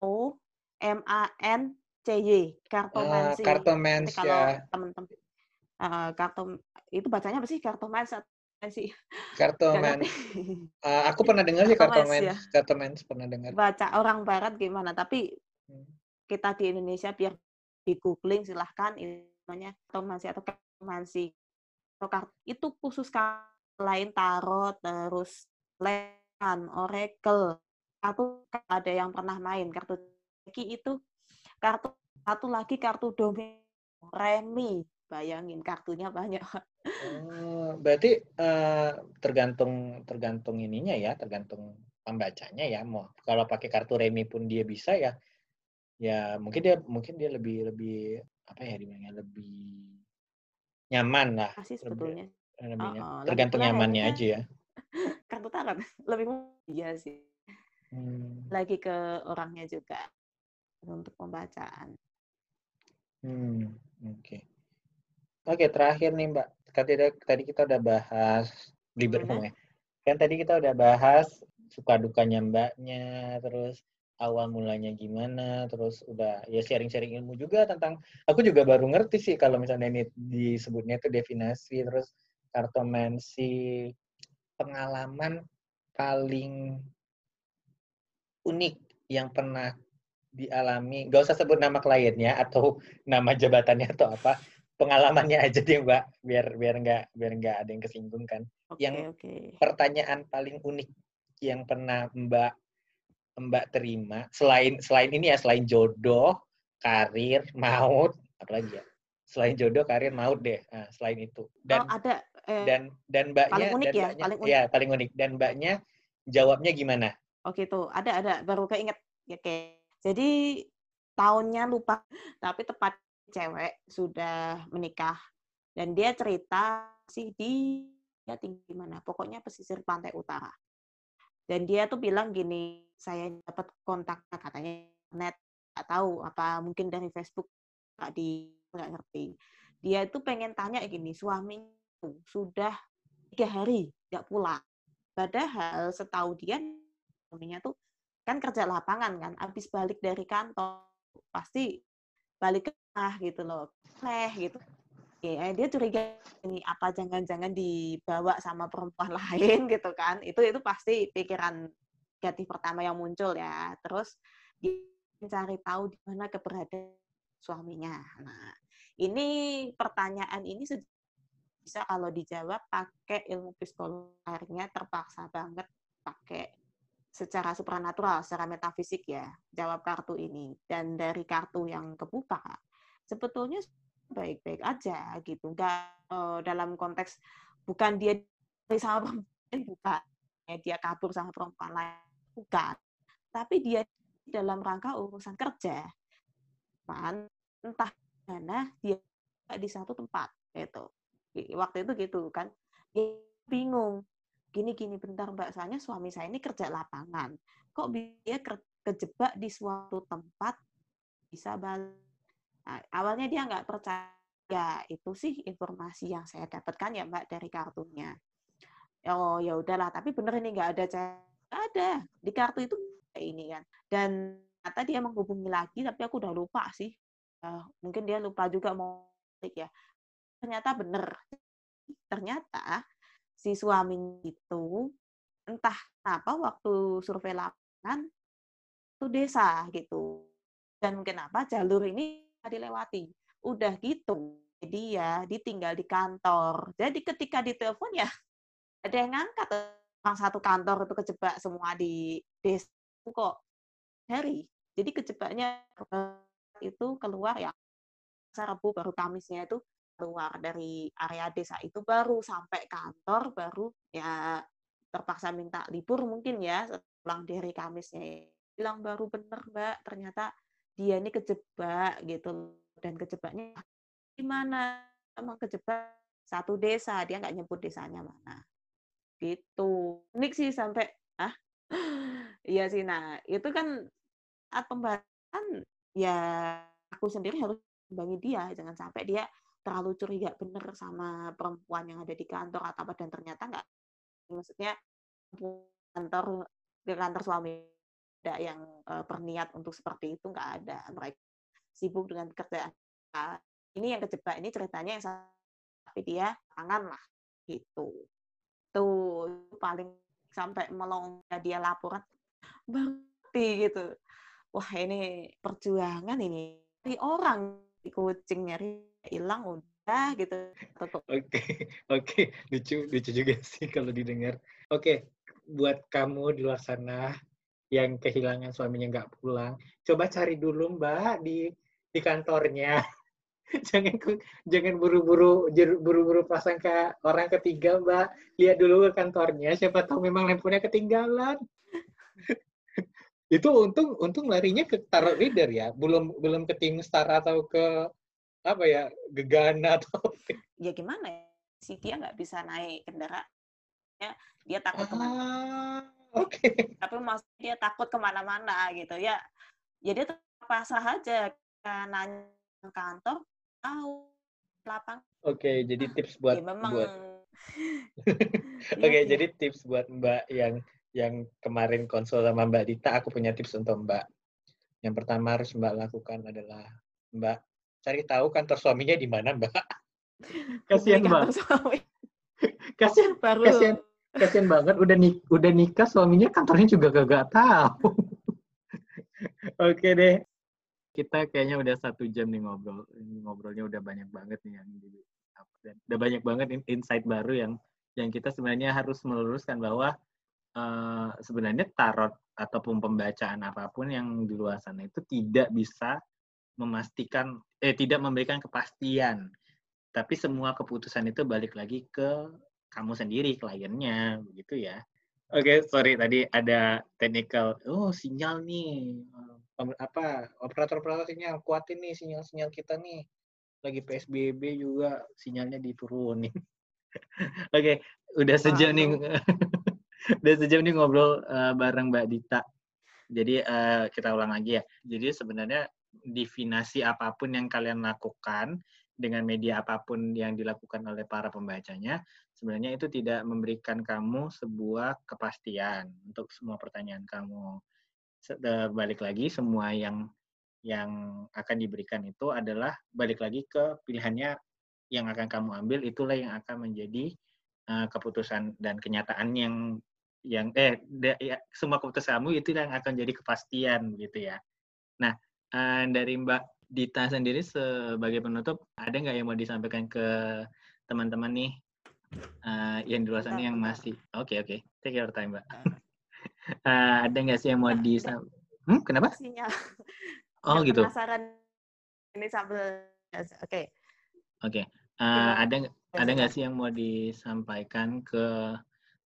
O M A N C Y. Kartomansi. Ah, kartomans kalau ya. teman-teman uh, kartom itu bacanya apa sih kartomans sih? Kartoman. uh, aku pernah dengar sih kartoman. Ya. Kartoman pernah dengar. Baca orang barat gimana? Tapi. Kita di Indonesia biar di googling silahkan namanya atau kartomansi itu khusus lain tarot terus lekan oracle atau ada yang pernah main kartu itu kartu satu lagi kartu domain remi. Bayangin kartunya banyak. Oh, berarti uh, tergantung tergantung ininya ya tergantung pembacanya ya. Mau kalau pakai kartu remi pun dia bisa ya ya mungkin dia mungkin dia lebih lebih apa ya dibilangnya lebih nyaman lah Masih sebetulnya. lebih, oh, tergantung nyamannya aja ya. *laughs* Kartu tangan lebih iya sih. Hmm. lagi ke orangnya juga untuk pembacaan. Hmm oke. Okay. oke okay, terakhir nih mbak. Tadi tadi kita udah bahas libet ya. Kan tadi kita udah bahas suka dukanya mbaknya terus awal mulanya gimana, terus udah ya sharing-sharing ilmu juga tentang aku juga baru ngerti sih kalau misalnya ini disebutnya itu definisi terus kartomansi pengalaman paling unik yang pernah dialami, gak usah sebut nama kliennya atau nama jabatannya atau apa, pengalamannya aja deh Mbak, biar biar nggak biar nggak ada yang kesinggung kan. Okay, yang okay. pertanyaan paling unik yang pernah Mbak Mbak terima selain selain ini ya selain jodoh, karir, maut, apa lagi ya? Selain jodoh, karir, maut deh. Nah, selain itu. Dan oh, ada eh, dan dan Mbaknya paling unik dan ya, mbaknya, paling unik. ya paling unik dan Mbaknya jawabnya gimana? Oke tuh, ada ada baru keinget ya kayak. Jadi tahunnya lupa, tapi tepat cewek sudah menikah dan dia cerita sih di ya tinggi mana pokoknya pesisir pantai utara dan dia tuh bilang gini saya dapat kontak katanya net nggak tahu apa mungkin dari Facebook nggak di nggak ngerti. Dia itu pengen tanya gini suami sudah tiga hari nggak pulang padahal setahu dia suaminya tuh kan kerja lapangan kan habis balik dari kantor pasti balik ke ah gitu loh leh gitu ya dia curiga ini apa jangan-jangan dibawa sama perempuan *laughs* lain gitu kan. Itu itu pasti pikiran negatif pertama yang muncul ya. Terus mencari tahu di mana keberadaan suaminya. Nah ini pertanyaan ini bisa kalau dijawab pakai ilmu psikologinya terpaksa banget pakai secara supranatural, secara metafisik ya, jawab kartu ini. Dan dari kartu yang kebuka, sebetulnya baik-baik aja gitu. Nggak uh, dalam konteks bukan dia sama perempuan bukan. Ya, dia kabur sama perempuan lain bukan. Tapi dia dalam rangka urusan kerja. Kan entah mana dia di satu tempat itu waktu itu gitu kan. Dia bingung. Gini gini bentar mbak. Soalnya suami saya ini kerja lapangan. Kok dia kejebak di suatu tempat bisa balik Nah, awalnya dia nggak percaya itu sih informasi yang saya dapatkan ya Mbak dari kartunya. Oh ya udahlah, tapi bener ini nggak ada nggak ada di kartu itu ini kan. Dan ternyata dia menghubungi lagi, tapi aku udah lupa sih. Uh, mungkin dia lupa juga mau ya. Ternyata bener. Ternyata si suami itu entah apa waktu survei lapangan itu desa gitu. Dan kenapa jalur ini dilewati. Udah gitu, jadi ya ditinggal di kantor. Jadi ketika ditelepon ya ada yang ngangkat. Orang satu kantor itu kejebak semua di desa kok. Hari. Jadi kejebaknya itu keluar ya Rabu baru Kamisnya itu keluar dari area desa itu baru sampai kantor baru ya terpaksa minta libur mungkin ya pulang dari Kamisnya bilang baru bener mbak ternyata dia ini kejebak gitu dan kejebaknya gimana emang kejebak satu desa dia nggak nyebut desanya mana. Gitu. Unik sih sampai ah *gasps* iya sih. Nah itu kan saat pembahasan ya aku sendiri harus bagi dia. Jangan sampai dia terlalu curiga bener sama perempuan yang ada di kantor atau apa dan ternyata nggak maksudnya kantor di kantor suami ada yang uh, berniat untuk seperti itu nggak ada. Mereka sibuk dengan kerjaan nah, ini yang kejebak ini ceritanya yang tapi dia tangan lah gitu. Tuh paling sampai melong dia laporan berarti gitu. Wah ini perjuangan ini. Di orang di kucing nyari hilang udah gitu. Oke *laughs* oke. Okay. lucu lucu juga sih kalau didengar. Oke okay. buat kamu di luar sana yang kehilangan suaminya nggak pulang, coba cari dulu Mbak di di kantornya. *laughs* jangan jangan buru-buru buru-buru pasang ke orang ketiga Mbak. Lihat dulu ke kantornya, siapa tahu memang lampunya ketinggalan. *laughs* itu untung untung larinya ke tarot reader ya, belum belum ke tim star atau ke apa ya gegana atau *laughs* ya gimana ya si dia nggak bisa naik kendaraan dia takut ke mana ah. Oke. Okay. Tapi mas dia takut ke mana-mana gitu ya. Jadi ya pasrah aja nanya kantor tahu lapang. Oke, okay, jadi tips buat ya, memang... buat. *laughs* Oke, okay, ya, jadi tips buat Mbak yang yang kemarin konsul sama Mbak Dita, aku punya tips untuk Mbak. Yang pertama harus Mbak lakukan adalah Mbak cari tahu kantor suaminya di mana, Mbak. Kasihan Mbak. Kasihan, kasihan, kasian banget udah nik udah nikah suaminya kantornya juga gak, gak tahu oke deh kita kayaknya udah satu jam nih ngobrol. Ngobrolnya udah banyak banget nih yang di dan udah banyak banget insight baru yang yang kita sebenarnya harus meluruskan bahwa uh, sebenarnya tarot ataupun pembacaan apa pun yang di luar sana itu tidak bisa memastikan eh tidak memberikan kepastian. Tapi semua keputusan itu balik lagi ke kamu sendiri kliennya begitu ya. Oke, okay, sorry tadi ada technical. Oh, sinyal nih. Apa operator-operator sinyal kuatin nih sinyal-sinyal kita nih. Lagi PSBB juga sinyalnya diturunin. *laughs* Oke, okay, udah sejam nih. *laughs* udah sejam nih ngobrol uh, bareng Mbak Dita. Jadi uh, kita ulang lagi ya. Jadi sebenarnya divinasi apa pun yang kalian lakukan dengan media apa pun yang dilakukan oleh para pembacanya, sebenarnya itu tidak memberikan kamu sebuah kepastian untuk semua pertanyaan kamu. Balik lagi, semua yang yang akan diberikan itu adalah balik lagi ke pilihannya yang akan kamu ambil itulah yang akan menjadi uh, keputusan dan kenyataan yang yang eh de, ya, semua keputusan kamu itu yang akan jadi kepastian gitu ya. Nah, uh, dari Mbak Dita sendiri sebagai penutup, ada nggak yang mau disampaikan ke teman-teman nih uh, yang di luar sana yang masih oke okay, oke okay. take your time mbak uh, *laughs* ada nggak sih yang mau disampaikan hmm, kenapa Sinyal. oh gitu penasaran ini sambil oke okay. oke okay. uh, ada ada nggak sih yang mau disampaikan ke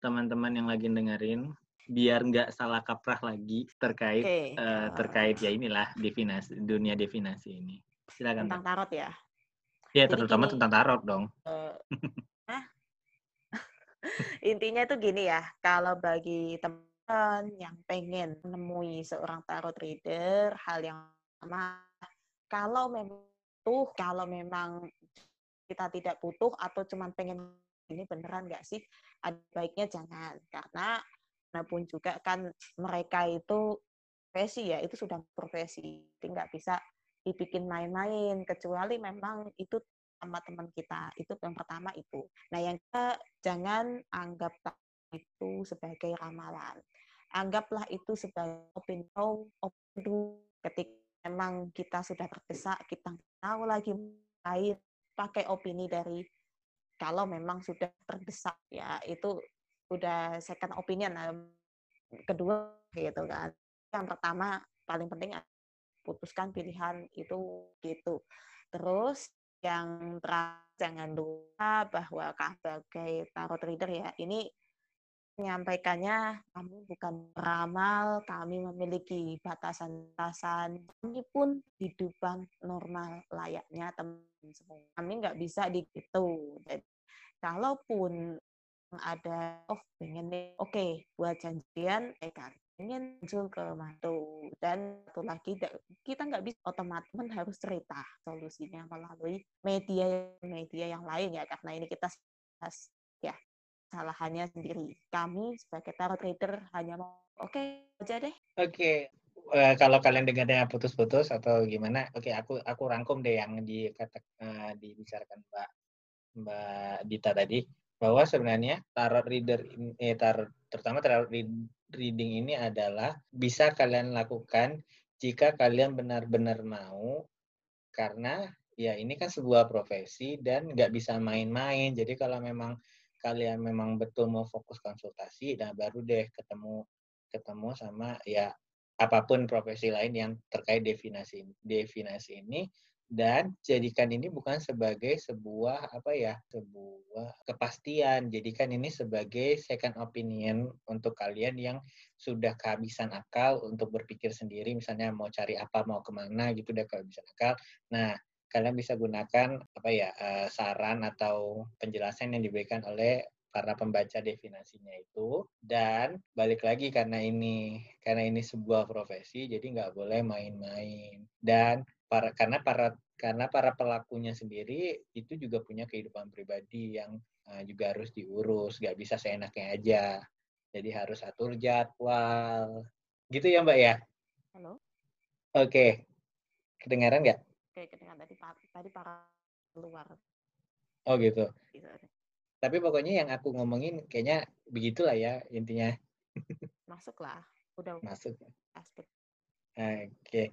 teman-teman yang lagi dengerin biar nggak salah kaprah lagi terkait okay. uh, eh, terkait ya inilah definasi dunia definasi ini. Silakan. Tentang tarot ya. Iya, terutama gini, tentang tarot dong. Uh, *laughs* intinya itu gini ya, kalau bagi teman yang pengen menemui seorang tarot reader, hal yang sama, kalau memang tuh, kalau memang kita tidak butuh atau cuma pengen ini beneran nggak sih? Ada baiknya jangan, karena pun juga kan mereka itu profesi ya, itu sudah profesi, nggak bisa dibikin main-main, kecuali memang itu sama teman kita. Itu yang pertama itu. Nah, yang kedua, jangan anggap itu sebagai ramalan. Anggaplah itu sebagai opini, opini ketika memang kita sudah terdesak, kita tahu lagi lain, pakai opini dari kalau memang sudah terdesak ya itu udah second opinion kedua gitu kan yang pertama paling penting putuskan pilihan itu gitu terus yang terakhir jangan lupa bahwa sebagai tarot reader ya ini menyampaikannya kami bukan ramal, kami memiliki batasan-batasan, kami pun hidupan normal layaknya teman semua. Kami nggak bisa digitu. Jadi, kalaupun ada oh pengen nih oke okay, buat janjian eh ingin muncul ke mantu dan satu lagi kita nggak bisa otomatis harus cerita solusinya melalui media media yang lain ya karena ini kita ya salahannya sendiri. Kami sebagai tarot trader hanya mau oke okay, aja deh. Oke okay. Uh, kalau kalian dengarnya putus-putus atau gimana, oke okay, aku aku rangkum deh yang dikata uh, dibicarakan Mbak Mbak Dita tadi bahwa sebenarnya tarot reader eh tarot terutama tarot reading ini adalah bisa kalian lakukan jika kalian benar-benar mau karena ya ini kan sebuah profesi dan nggak bisa main-main. Jadi kalau memang kalian memang betul mau fokus konsultasi nah baru deh ketemu ketemu sama ya apa pun profesi lain yang terkait definisi definisi ini dan jadikan ini bukan sebagai sebuah apa ya sebuah kepastian. Jadikan ini sebagai second opinion untuk kalian yang sudah kehabisan akal untuk berpikir sendiri. Misalnya mau cari apa mau ke mana gitu udah kehabisan akal. Nah kalian bisa gunakan apa ya uh, saran atau penjelasan yang diberikan oleh para pembaca definisinya itu. Dan balik lagi karena ini karena ini sebuah profesi jadi nggak boleh main-main. Dan para karena para karena para pelakunya sendiri itu juga punya kehidupan pribadi yang uh, juga harus diurus, nggak bisa seenaknya aja. Jadi harus atur jadwal. Gitu ya Mbak ya? Halo. Oke. Okay. Kedengaran nggak? Oke, kedengaran tadi tadi para keluar. Oh gitu. gitu. Tapi pokoknya yang aku ngomongin kayaknya begitulah ya intinya. Masuk lah. Udah masuk. Aspek. Oke. Okay.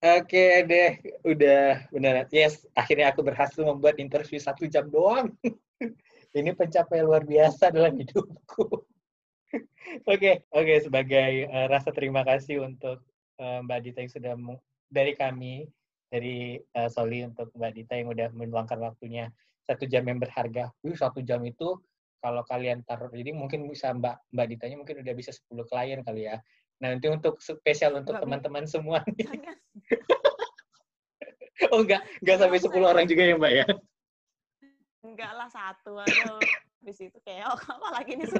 Oke deh, udah benar. Yes, akhirnya aku berhasil membuat interview satu jam doang. *laughs* Ini pencapaian luar biasa dalam hidupku. *laughs* Oke, oke. Okay, sebagai uh, rasa terima kasih untuk uh, Mbak Dita yang sudah dari kami, dari uh, Soli untuk Mbak Dita yang udah meluangkan waktunya satu jam yang berharga. Uh, satu jam itu kalau kalian taruh jadi mungkin bisa Mbak Mbak Ditanya mungkin udah bisa 10 klien kali ya. Nah, nanti untuk spesial untuk teman-teman semua. *laughs* oh, enggak, enggak sampai 10 orang juga ya, Mbak ya? Enggak lah, satu aja. Habis itu kayak, oh, apa lagi nih? *laughs*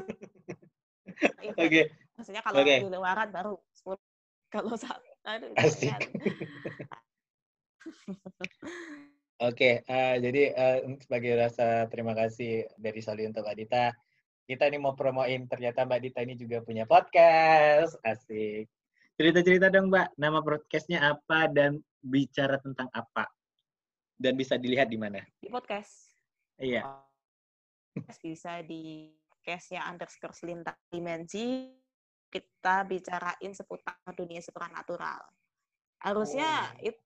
Oke. Okay. Maksudnya kalau okay. di luaran baru 10. Kalau satu, aduh. Asik. *laughs* Oke, okay, uh, eh, jadi uh, sebagai rasa terima kasih dari Soli untuk Adita, kita ini mau promoin ternyata Mbak Dita ini juga punya podcast. Asik. Cerita-cerita dong Mbak, nama podcastnya apa dan bicara tentang apa? Dan bisa dilihat di mana? Di podcast. Iya. Bisa di podcastnya underscore selintas dimensi. Kita bicarain seputar dunia supernatural. Harusnya oh. itu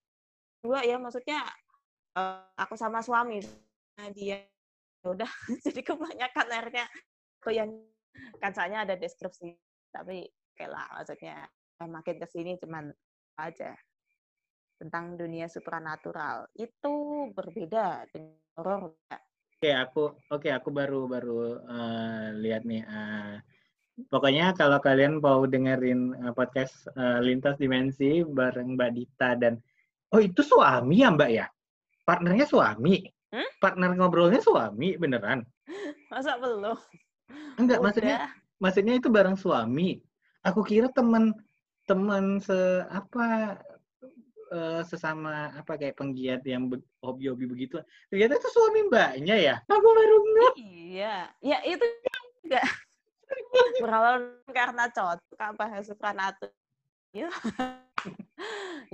dua ya, maksudnya uh, aku sama suami, dia ya udah *laughs* jadi kebanyakan akhirnya ke yang kancanya ada deskripsi tapi kayak lah maksudnya makin ke sini cuman aja. Tentang dunia supranatural. Itu berbeda dengan horor Oke aku oke aku baru baru uh, lihat nih uh, pokoknya kalau kalian mau dengerin uh, podcast uh, lintas dimensi bareng Mbak Dita dan oh itu suami ya Mbak ya? Partnernya suami. Hmm? partner ngobrolnya suami beneran. *laughs* Masa belum? Enggak, Udah. maksudnya maksudnya itu bareng suami. Aku kira teman teman se apa uh, sesama apa kayak penggiat yang hobi-hobi begitu. Ternyata itu suami mbaknya ya. Aku baru nggak. Iya, ya itu enggak berawal karena cocok bahasa supranatu. Ya.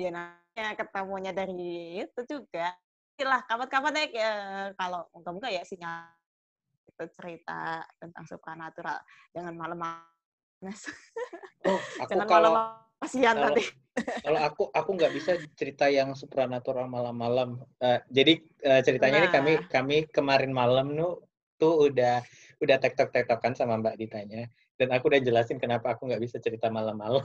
ya namanya ketemunya dari itu juga. Lah kapan-kapan ya kalau enggak ya sinyal gitu cerita tentang supernatural dengan malam panas. Oh, *laughs* aku Jangan kalau kasihan nanti. Kalau aku aku nggak bisa cerita yang supernatural malam-malam. Uh, jadi uh, ceritanya nah. ini kami kami kemarin malam nu tuh udah udah tektok tektokan sama Mbak ditanya dan aku udah jelasin kenapa aku nggak bisa cerita malam-malam.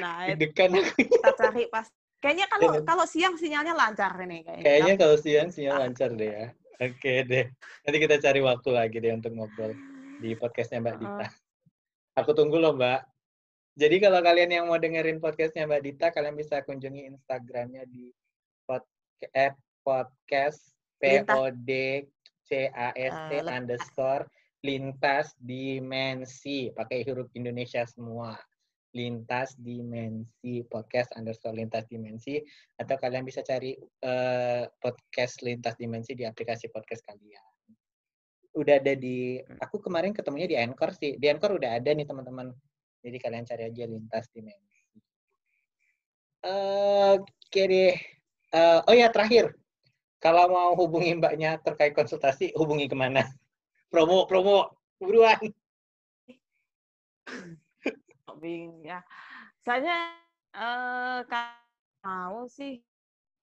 Nah, *laughs* itu kan kita cari pas Kayaknya kalau kalau siang sinyalnya lancar ini kayaknya. Kayaknya kalau siang sinyal lancar deh ya. Oke deh. Nanti kita cari waktu lagi deh untuk ngobrol di podcastnya Mbak Dita. Aku tunggu loh Mbak. Jadi kalau kalian yang mau dengerin podcastnya Mbak Dita, kalian bisa kunjungi Instagramnya di podcast, podcast p o d c a s t underscore lintas dimensi pakai huruf Indonesia semua. Lintas dimensi podcast underscore lintas dimensi atau kalian bisa cari uh, podcast lintas dimensi di aplikasi podcast kalian udah ada di aku kemarin ketemunya di Anchor sih. Di Anchor udah ada nih teman-teman. Jadi kalian cari aja lintas dimensi uh, oke deh. Uh, oh ya terakhir. Kalau mau hubungi mbaknya terkait konsultasi hubungi ke mana? *laughs* Promo promo. Buruan. *laughs* Shopping ya. Saya eh mau sih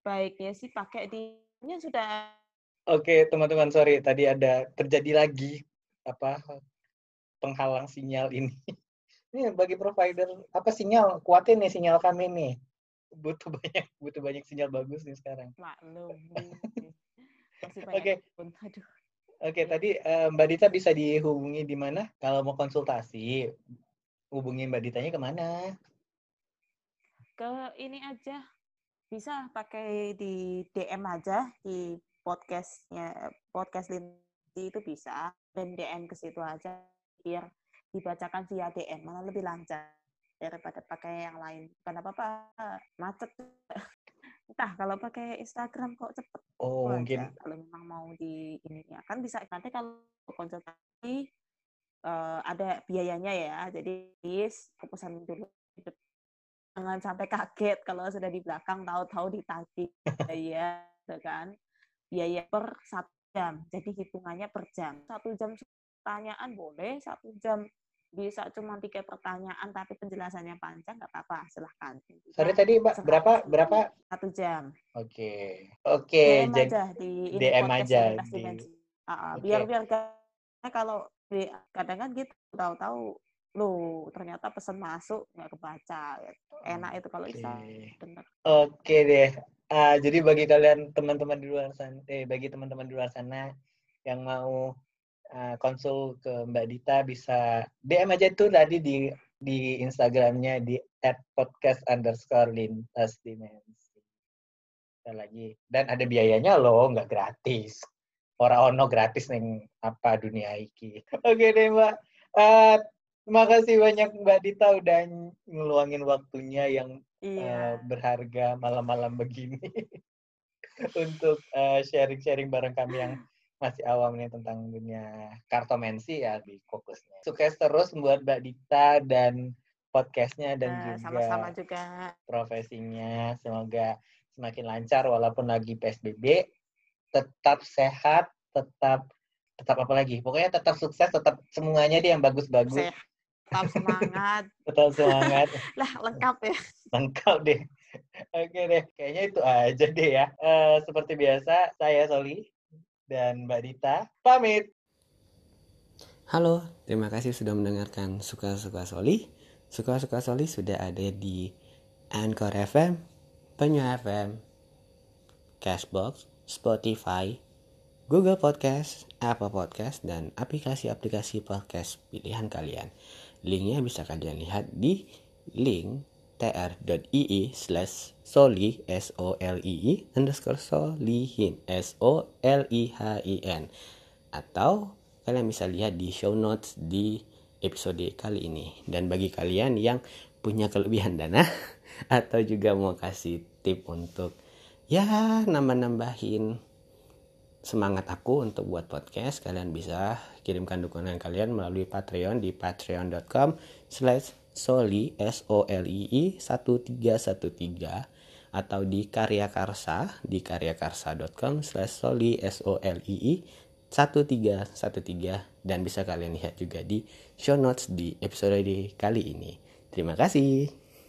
baiknya sih pakai di sudah Oke, teman-teman, sorry tadi ada terjadi lagi apa penghalang sinyal ini. *laughs* Ini bagi provider apa sinyal kuatin nih sinyal kami nih. Butuh banyak butuh banyak sinyal bagus nih sekarang. Maklum. *laughs* Oke. Oke, okay, tadi uh, Mbak Dita bisa dihubungi di mana kalau mau konsultasi? hubungin Mbak Ditanya ke mana? Ke ini aja. Bisa pakai di DM aja di podcastnya podcast Linti itu bisa dan DM ke situ aja biar dibacakan via DM mana lebih lancar daripada pakai yang lain. Kenapa apa macet. *laughs* Entah kalau pakai Instagram kok cepet. Oh, mungkin kalau memang mau di ini ya kan bisa nanti kalau konsultasi uh, ada biayanya ya. Jadi please pesan dulu jangan sampai kaget kalau sudah di belakang tahu-tahu ditagih *laughs* biaya gitu kan biaya per satu jam. Jadi hitungannya per jam. Satu jam pertanyaan boleh satu jam bisa cuma tiga pertanyaan tapi penjelasannya panjang nggak apa-apa silahkan. Sorry tadi mbak berapa? berapa? Satu jam. Oke. Okay. oke okay, DM aja di DM aja di, uh, okay. biar biar kalau di kadang kan gitu tahu-tahu lu ternyata pesan masuk nggak kebaca gitu. enak itu kalau bisa oke okay deh uh, jadi bagi kalian teman-teman di luar sana eh bagi teman-teman di luar sana yang mau uh, konsul ke Mbak Dita bisa DM aja tuh tadi di di Instagramnya di @podcast underscore lagi dan ada biayanya loh, nggak gratis. Orang ono gratis neng apa dunia iki. *laughs* Oke deh Mbak. Uh, terima kasih banyak Mbak Dita udah ngeluangin waktunya yang iya. uh, berharga malam-malam begini *laughs* untuk sharing-sharing uh, bareng kami yang masih awam nih tentang dunia kartomensi ya di fokusnya. Sukses terus buat Mbak Dita dan podcastnya dan nah, juga, sama-sama juga profesinya. Semoga semakin lancar walaupun lagi PSBB. Tetap sehat, tetap tetap apa lagi? Pokoknya tetap sukses, tetap semuanya dia yang bagus-bagus. Tetap semangat. *laughs* tetap semangat. *laughs* lah lengkap ya. Lengkap deh. Oke deh, kayaknya itu aja deh ya. Uh, seperti biasa, saya Soli dan Mbak Dita pamit. Halo, terima kasih sudah mendengarkan Suka-Suka Soli. Suka-Suka Soli sudah ada di Anchor FM, Penyu FM, Cashbox, Spotify, Google Podcast, Apple Podcast, dan aplikasi-aplikasi podcast pilihan kalian. Linknya bisa kalian lihat di link tr.ii slash soli s o l i i underscore solihin s o l i h i n. Atau kalian bisa lihat di show notes di episode kali ini. Dan bagi kalian yang punya kelebihan dana *laughs* atau juga mau kasih tip untuk ya nambah-nambahin semangat aku untuk buat podcast kalian bisa kirimkan dukungan kalian melalui Patreon di patreon.com slash Soli S O L I I 1313 atau di Karya Karsa di karyakarsa.com slash soli S O L I I 1313 dan bisa kalian lihat juga di show notes di episode kali ini. Terima kasih.